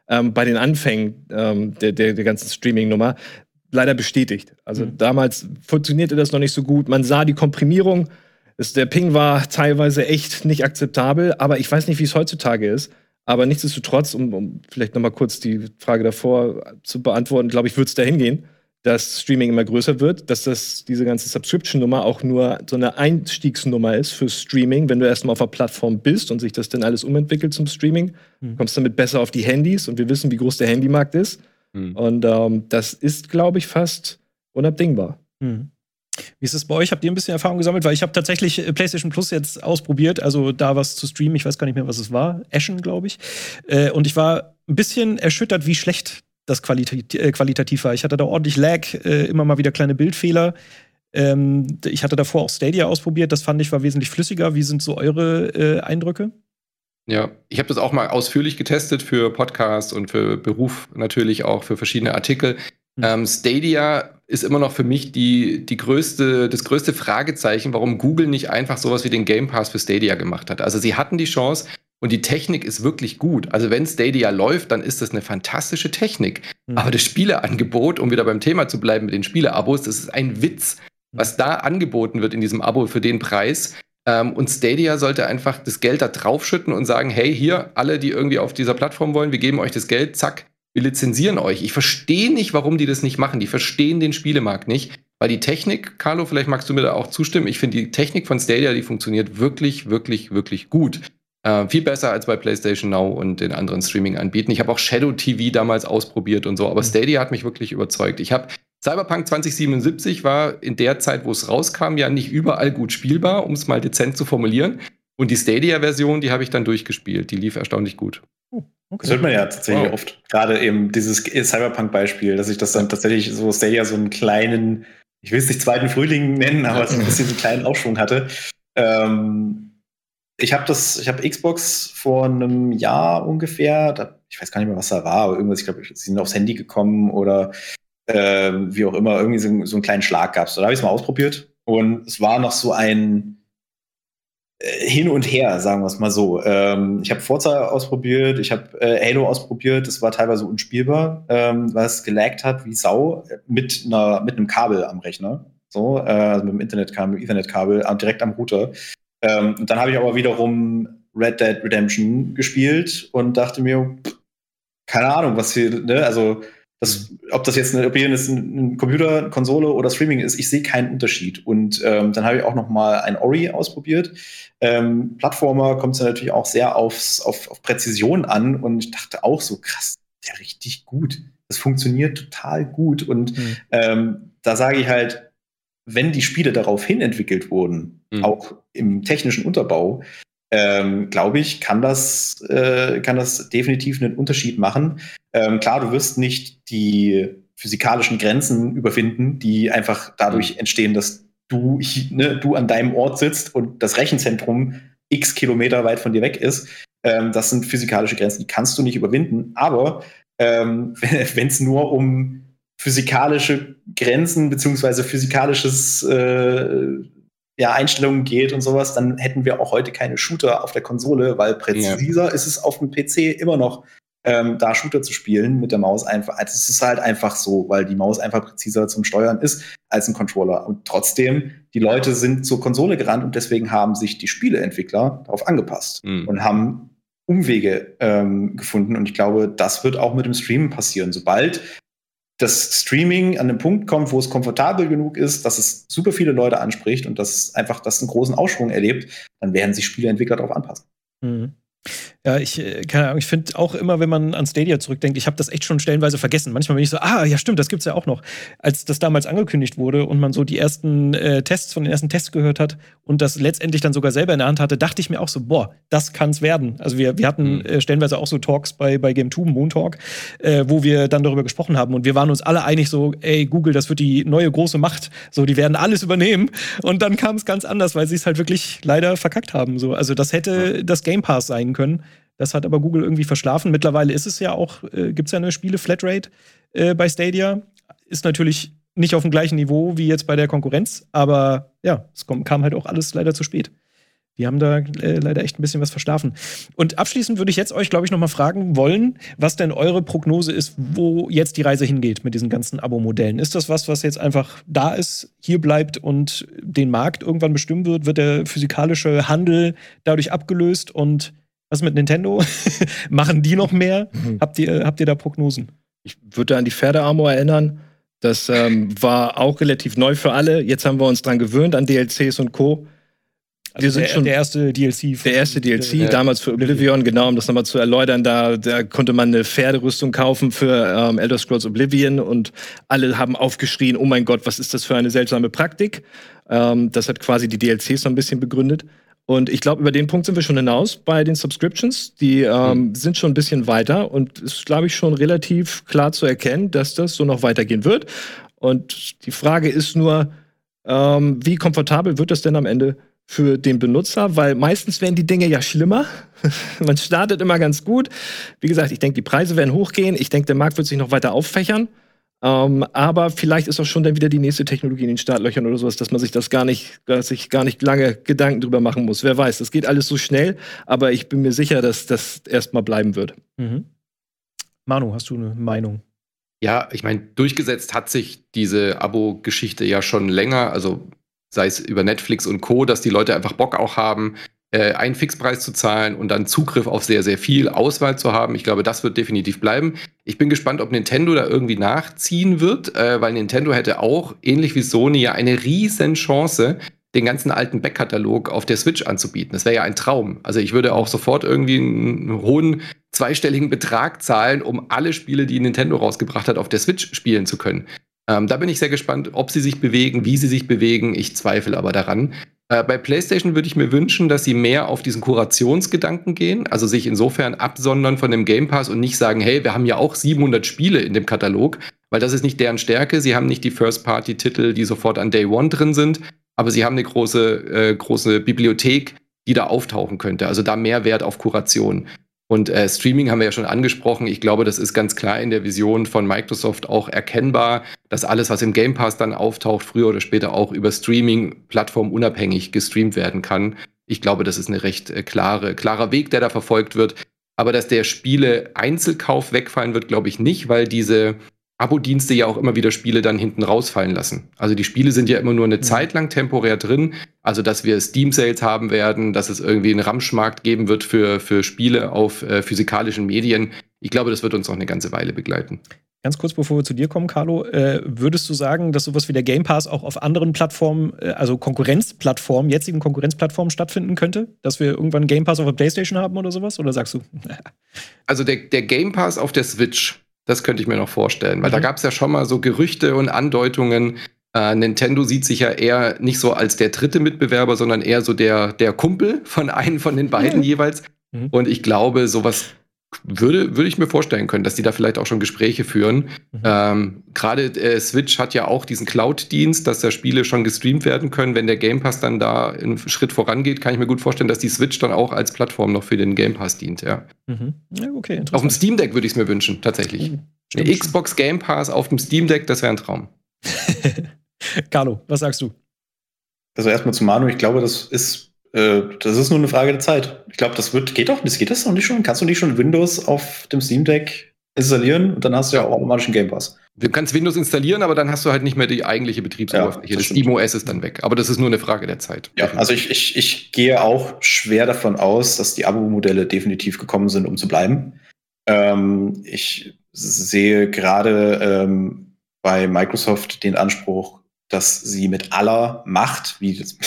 Ähm, bei den Anfängen ähm, der, der, der ganzen Streaming-Nummer leider bestätigt. Also mhm. damals funktionierte das noch nicht so gut. Man sah die Komprimierung. Es, der Ping war teilweise echt nicht akzeptabel. Aber ich weiß nicht, wie es heutzutage ist. Aber nichtsdestotrotz, um, um vielleicht noch mal kurz die Frage davor zu beantworten, glaube ich, wird es dahin gehen dass Streaming immer größer wird, dass das diese ganze Subscription-Nummer auch nur so eine Einstiegsnummer ist für Streaming, wenn du erstmal auf der Plattform bist und sich das dann alles umentwickelt zum Streaming, mhm. kommst damit besser auf die Handys und wir wissen, wie groß der Handymarkt ist. Mhm. Und ähm, das ist, glaube ich, fast unabdingbar. Mhm. Wie ist es bei euch? Habt ihr ein bisschen Erfahrung gesammelt? Weil ich habe tatsächlich äh, PlayStation Plus jetzt ausprobiert, also da was zu streamen. Ich weiß gar nicht mehr, was es war. Ashen, glaube ich. Äh, und ich war ein bisschen erschüttert, wie schlecht das qualit äh, qualitativ war. Ich hatte da ordentlich Lag, äh, immer mal wieder kleine Bildfehler. Ähm, ich hatte davor auch Stadia ausprobiert, das fand ich war wesentlich flüssiger. Wie sind so eure äh, Eindrücke? Ja, ich habe das auch mal ausführlich getestet für Podcasts und für Beruf natürlich auch für verschiedene Artikel. Mhm. Ähm, Stadia ist immer noch für mich die, die größte, das größte Fragezeichen, warum Google nicht einfach sowas wie den Game Pass für Stadia gemacht hat. Also sie hatten die Chance, und die Technik ist wirklich gut. Also wenn Stadia läuft, dann ist das eine fantastische Technik. Mhm. Aber das Spieleangebot, um wieder beim Thema zu bleiben mit den Spieleabos, das ist ein Witz, was da angeboten wird in diesem Abo für den Preis. Ähm, und Stadia sollte einfach das Geld da draufschütten und sagen, hey, hier, alle, die irgendwie auf dieser Plattform wollen, wir geben euch das Geld, zack, wir lizenzieren euch. Ich verstehe nicht, warum die das nicht machen. Die verstehen den Spielemarkt nicht. Weil die Technik, Carlo, vielleicht magst du mir da auch zustimmen, ich finde die Technik von Stadia, die funktioniert wirklich, wirklich, wirklich gut. Äh, viel besser als bei PlayStation Now und den anderen Streaming-Anbietern. Ich habe auch Shadow TV damals ausprobiert und so, aber mhm. Stadia hat mich wirklich überzeugt. Ich habe Cyberpunk 2077 war in der Zeit, wo es rauskam, ja nicht überall gut spielbar, um es mal dezent zu formulieren. Und die Stadia-Version, die habe ich dann durchgespielt. Die lief erstaunlich gut. Oh, okay. Das hört man ja tatsächlich wow. oft. Gerade eben dieses Cyberpunk-Beispiel, dass ich das dann tatsächlich so Stadia so einen kleinen, ich will es nicht zweiten Frühling nennen, aber so ein bisschen so einen kleinen Aufschwung hatte. Ähm, ich habe das, ich habe Xbox vor einem Jahr ungefähr, da, ich weiß gar nicht mehr, was da war, aber irgendwas, ich glaube, sie sind aufs Handy gekommen oder äh, wie auch immer, irgendwie so, so einen kleinen Schlag gab es. Da habe ich es mal ausprobiert und es war noch so ein Hin und Her, sagen wir es mal so. Ähm, ich habe Forza ausprobiert, ich habe äh, Halo ausprobiert, das war teilweise unspielbar, ähm, weil es gelaggt hat wie Sau mit, einer, mit einem Kabel am Rechner. So, äh, also mit dem Internetkabel, Ethernet-Kabel direkt am Router. Ähm, und dann habe ich aber wiederum Red Dead Redemption gespielt und dachte mir, keine Ahnung, was hier, ne, also das, ob das jetzt eine, ob jetzt ein, Computer, Konsole oder Streaming ist, ich sehe keinen Unterschied. Und ähm, dann habe ich auch noch mal ein Ori ausprobiert. Ähm, Plattformer kommt es ja natürlich auch sehr aufs, auf, auf Präzision an und ich dachte auch so, krass, ja richtig gut. Das funktioniert total gut. Und mhm. ähm, da sage ich halt, wenn die Spiele darauf hin entwickelt wurden, mhm. auch im technischen Unterbau, ähm, glaube ich, kann das, äh, kann das definitiv einen Unterschied machen. Ähm, klar, du wirst nicht die physikalischen Grenzen überwinden, die einfach dadurch mhm. entstehen, dass du, ne, du an deinem Ort sitzt und das Rechenzentrum x Kilometer weit von dir weg ist. Ähm, das sind physikalische Grenzen, die kannst du nicht überwinden. Aber ähm, wenn es nur um physikalische Grenzen beziehungsweise physikalisches äh, ja, Einstellungen geht und sowas, dann hätten wir auch heute keine Shooter auf der Konsole, weil präziser ja. ist es auf dem PC immer noch, ähm, da Shooter zu spielen mit der Maus einfach. Also es ist halt einfach so, weil die Maus einfach präziser zum Steuern ist als ein Controller. Und trotzdem, die Leute sind zur Konsole gerannt und deswegen haben sich die Spieleentwickler darauf angepasst mhm. und haben Umwege ähm, gefunden. Und ich glaube, das wird auch mit dem Streamen passieren. Sobald das Streaming an den Punkt kommt, wo es komfortabel genug ist, dass es super viele Leute anspricht und dass einfach das einen großen Aufschwung erlebt, dann werden sich Spieleentwickler darauf anpassen. Mhm. Ja, ich, äh, keine Ahnung, ich finde auch immer, wenn man an Stadia zurückdenkt, ich habe das echt schon stellenweise vergessen. Manchmal bin ich so, ah, ja, stimmt, das gibt's ja auch noch. Als das damals angekündigt wurde und man so die ersten äh, Tests von den ersten Tests gehört hat und das letztendlich dann sogar selber in der Hand hatte, dachte ich mir auch so, boah, das kann's werden. Also wir, wir hatten mhm. äh, stellenweise auch so Talks bei, bei Game 2, Moon Talk, äh, wo wir dann darüber gesprochen haben und wir waren uns alle einig so, ey, Google, das wird die neue große Macht. So, die werden alles übernehmen. Und dann kam es ganz anders, weil sie es halt wirklich leider verkackt haben. So, also das hätte das Game Pass sein können. Das hat aber Google irgendwie verschlafen. Mittlerweile ist es ja auch, äh, gibt es ja eine Spiele-Flatrate äh, bei Stadia. Ist natürlich nicht auf dem gleichen Niveau wie jetzt bei der Konkurrenz, aber ja, es kam, kam halt auch alles leider zu spät. Die haben da äh, leider echt ein bisschen was verschlafen. Und abschließend würde ich jetzt euch, glaube ich, noch mal fragen wollen, was denn eure Prognose ist, wo jetzt die Reise hingeht mit diesen ganzen Abo-Modellen. Ist das was, was jetzt einfach da ist, hier bleibt und den Markt irgendwann bestimmen wird? Wird der physikalische Handel dadurch abgelöst und was mit Nintendo? Machen die noch mehr? Mhm. Habt, ihr, habt ihr da Prognosen? Ich würde an die Pferdearmor erinnern. Das ähm, war auch relativ neu für alle. Jetzt haben wir uns dran gewöhnt an DLCs und Co. Also wir sind der, schon der erste DLC. Der erste DLC, äh, damals für Oblivion, genau, um das nochmal zu erläutern. Da, da konnte man eine Pferderüstung kaufen für ähm, Elder Scrolls Oblivion und alle haben aufgeschrien, oh mein Gott, was ist das für eine seltsame Praktik? Ähm, das hat quasi die DLCs so ein bisschen begründet. Und ich glaube, über den Punkt sind wir schon hinaus bei den Subscriptions. Die ähm, mhm. sind schon ein bisschen weiter und ist, glaube ich, schon relativ klar zu erkennen, dass das so noch weitergehen wird. Und die Frage ist nur, ähm, wie komfortabel wird das denn am Ende für den Benutzer? Weil meistens werden die Dinge ja schlimmer. Man startet immer ganz gut. Wie gesagt, ich denke, die Preise werden hochgehen. Ich denke, der Markt wird sich noch weiter auffächern. Ähm, aber vielleicht ist auch schon dann wieder die nächste Technologie in den Startlöchern oder sowas, dass man sich das gar nicht, dass sich gar nicht lange Gedanken drüber machen muss. Wer weiß, das geht alles so schnell, aber ich bin mir sicher, dass das erstmal bleiben wird. Mhm. Manu, hast du eine Meinung? Ja, ich meine, durchgesetzt hat sich diese Abo-Geschichte ja schon länger, also sei es über Netflix und Co., dass die Leute einfach Bock auch haben, äh, einen Fixpreis zu zahlen und dann Zugriff auf sehr, sehr viel Auswahl zu haben. Ich glaube, das wird definitiv bleiben. Ich bin gespannt, ob Nintendo da irgendwie nachziehen wird, äh, weil Nintendo hätte auch, ähnlich wie Sony, ja eine riesen Chance, den ganzen alten Backkatalog auf der Switch anzubieten. Das wäre ja ein Traum. Also ich würde auch sofort irgendwie einen hohen zweistelligen Betrag zahlen, um alle Spiele, die Nintendo rausgebracht hat, auf der Switch spielen zu können. Ähm, da bin ich sehr gespannt, ob sie sich bewegen, wie sie sich bewegen. Ich zweifle aber daran. Äh, bei PlayStation würde ich mir wünschen, dass sie mehr auf diesen Kurationsgedanken gehen, also sich insofern absondern von dem Game Pass und nicht sagen, hey, wir haben ja auch 700 Spiele in dem Katalog, weil das ist nicht deren Stärke. Sie haben nicht die First-Party-Titel, die sofort an Day One drin sind, aber sie haben eine große, äh, große Bibliothek, die da auftauchen könnte. Also da mehr Wert auf Kuration. Und äh, Streaming haben wir ja schon angesprochen. Ich glaube, das ist ganz klar in der Vision von Microsoft auch erkennbar, dass alles, was im Game Pass dann auftaucht, früher oder später auch über Streaming plattformunabhängig gestreamt werden kann. Ich glaube, das ist eine recht äh, klare, klarer Weg, der da verfolgt wird. Aber dass der Spiele Einzelkauf wegfallen wird, glaube ich nicht, weil diese Abo-Dienste ja auch immer wieder Spiele dann hinten rausfallen lassen. Also die Spiele sind ja immer nur eine mhm. Zeit lang temporär drin. Also dass wir Steam-Sales haben werden, dass es irgendwie einen Ramschmarkt geben wird für, für Spiele auf äh, physikalischen Medien. Ich glaube, das wird uns auch eine ganze Weile begleiten. Ganz kurz, bevor wir zu dir kommen, Carlo, äh, würdest du sagen, dass sowas wie der Game Pass auch auf anderen Plattformen, äh, also Konkurrenzplattformen, jetzigen Konkurrenzplattformen stattfinden könnte? Dass wir irgendwann Game Pass auf der PlayStation haben oder sowas? Oder sagst du? also der, der Game Pass auf der Switch das könnte ich mir noch vorstellen, weil mhm. da gab es ja schon mal so Gerüchte und Andeutungen. Äh, Nintendo sieht sich ja eher nicht so als der dritte Mitbewerber, sondern eher so der, der Kumpel von einem von den beiden mhm. jeweils. Und ich glaube, sowas würde, würde ich mir vorstellen können, dass die da vielleicht auch schon Gespräche führen. Mhm. Ähm, Gerade äh, Switch hat ja auch diesen Cloud-Dienst, dass da Spiele schon gestreamt werden können. Wenn der Game Pass dann da einen Schritt vorangeht, kann ich mir gut vorstellen, dass die Switch dann auch als Plattform noch für den Game Pass dient. Ja, mhm. ja okay. Auf dem Steam Deck würde ich es mir wünschen, tatsächlich. Mhm. Der Xbox Game Pass auf dem Steam Deck, das wäre ein Traum. Carlo, was sagst du? Also erstmal zu Manu, ich glaube, das ist äh, das ist nur eine Frage der Zeit. Ich glaube, das wird, geht doch, das geht das noch nicht schon? Kannst du nicht schon Windows auf dem Steam Deck installieren und dann hast du ja auch automatisch einen Game Pass. Du kannst Windows installieren, aber dann hast du halt nicht mehr die eigentliche Betriebsoberfläche. Ja, das SteamOS ist dann weg. Aber das ist nur eine Frage der Zeit. Ja, also ich, ich, ich gehe auch schwer davon aus, dass die Abo-Modelle definitiv gekommen sind, um zu bleiben. Ähm, ich sehe gerade ähm, bei Microsoft den Anspruch, dass sie mit aller Macht, wie das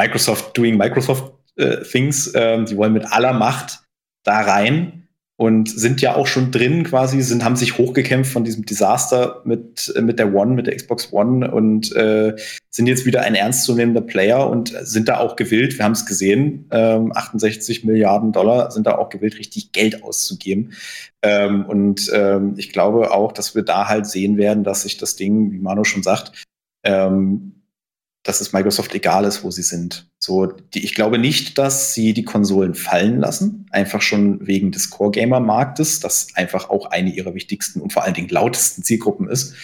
Microsoft doing Microsoft äh, Things. Ähm, die wollen mit aller Macht da rein und sind ja auch schon drin quasi, sind, haben sich hochgekämpft von diesem Desaster mit, mit der One, mit der Xbox One und äh, sind jetzt wieder ein ernstzunehmender Player und sind da auch gewillt, wir haben es gesehen, ähm, 68 Milliarden Dollar sind da auch gewillt, richtig Geld auszugeben. Ähm, und ähm, ich glaube auch, dass wir da halt sehen werden, dass sich das Ding, wie Manu schon sagt, ähm, dass es Microsoft egal ist, wo sie sind. So, die, ich glaube nicht, dass sie die Konsolen fallen lassen, einfach schon wegen des Core-Gamer-Marktes, das einfach auch eine ihrer wichtigsten und vor allen Dingen lautesten Zielgruppen ist.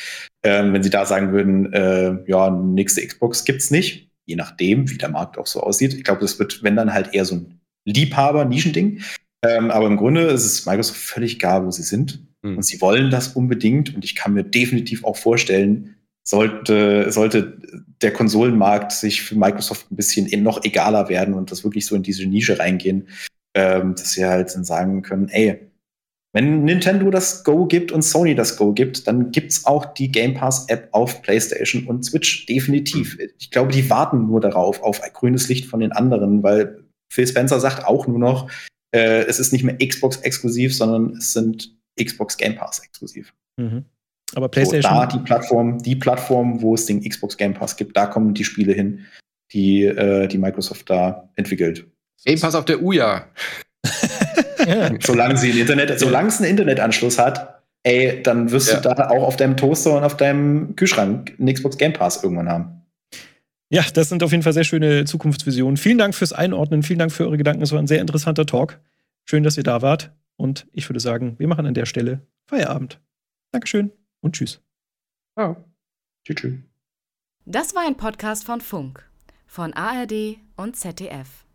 Ähm, wenn sie da sagen würden, äh, ja, nächste Xbox gibt's nicht, je nachdem, wie der Markt auch so aussieht. Ich glaube, das wird, wenn dann halt eher so ein Liebhaber-Nischending. Ähm, aber im Grunde ist es Microsoft völlig egal, wo sie sind. Mhm. Und sie wollen das unbedingt. Und ich kann mir definitiv auch vorstellen, sollte, sollte der Konsolenmarkt sich für Microsoft ein bisschen noch egaler werden und das wirklich so in diese Nische reingehen, ähm, dass sie halt dann sagen können, ey, wenn Nintendo das Go gibt und Sony das Go gibt, dann gibt's auch die Game Pass App auf PlayStation und Switch definitiv. Ich glaube, die warten nur darauf, auf grünes Licht von den anderen, weil Phil Spencer sagt auch nur noch, äh, es ist nicht mehr Xbox exklusiv, sondern es sind Xbox Game Pass exklusiv. Mhm. Aber PlayStation. So, da die Plattform, die Plattform, wo es den Xbox Game Pass gibt, da kommen die Spiele hin, die, äh, die Microsoft da entwickelt. Game Pass auf der Uja. ja. Solange sie ein Internet, solange es einen Internetanschluss hat, ey, dann wirst ja. du da auch auf deinem Toaster und auf deinem Kühlschrank einen Xbox Game Pass irgendwann haben. Ja, das sind auf jeden Fall sehr schöne Zukunftsvisionen. Vielen Dank fürs Einordnen, vielen Dank für eure Gedanken. Es war ein sehr interessanter Talk. Schön, dass ihr da wart. Und ich würde sagen, wir machen an der Stelle Feierabend. Dankeschön und tschüss. Ja. Tschüss. Das war ein Podcast von Funk, von ARD und ZDF.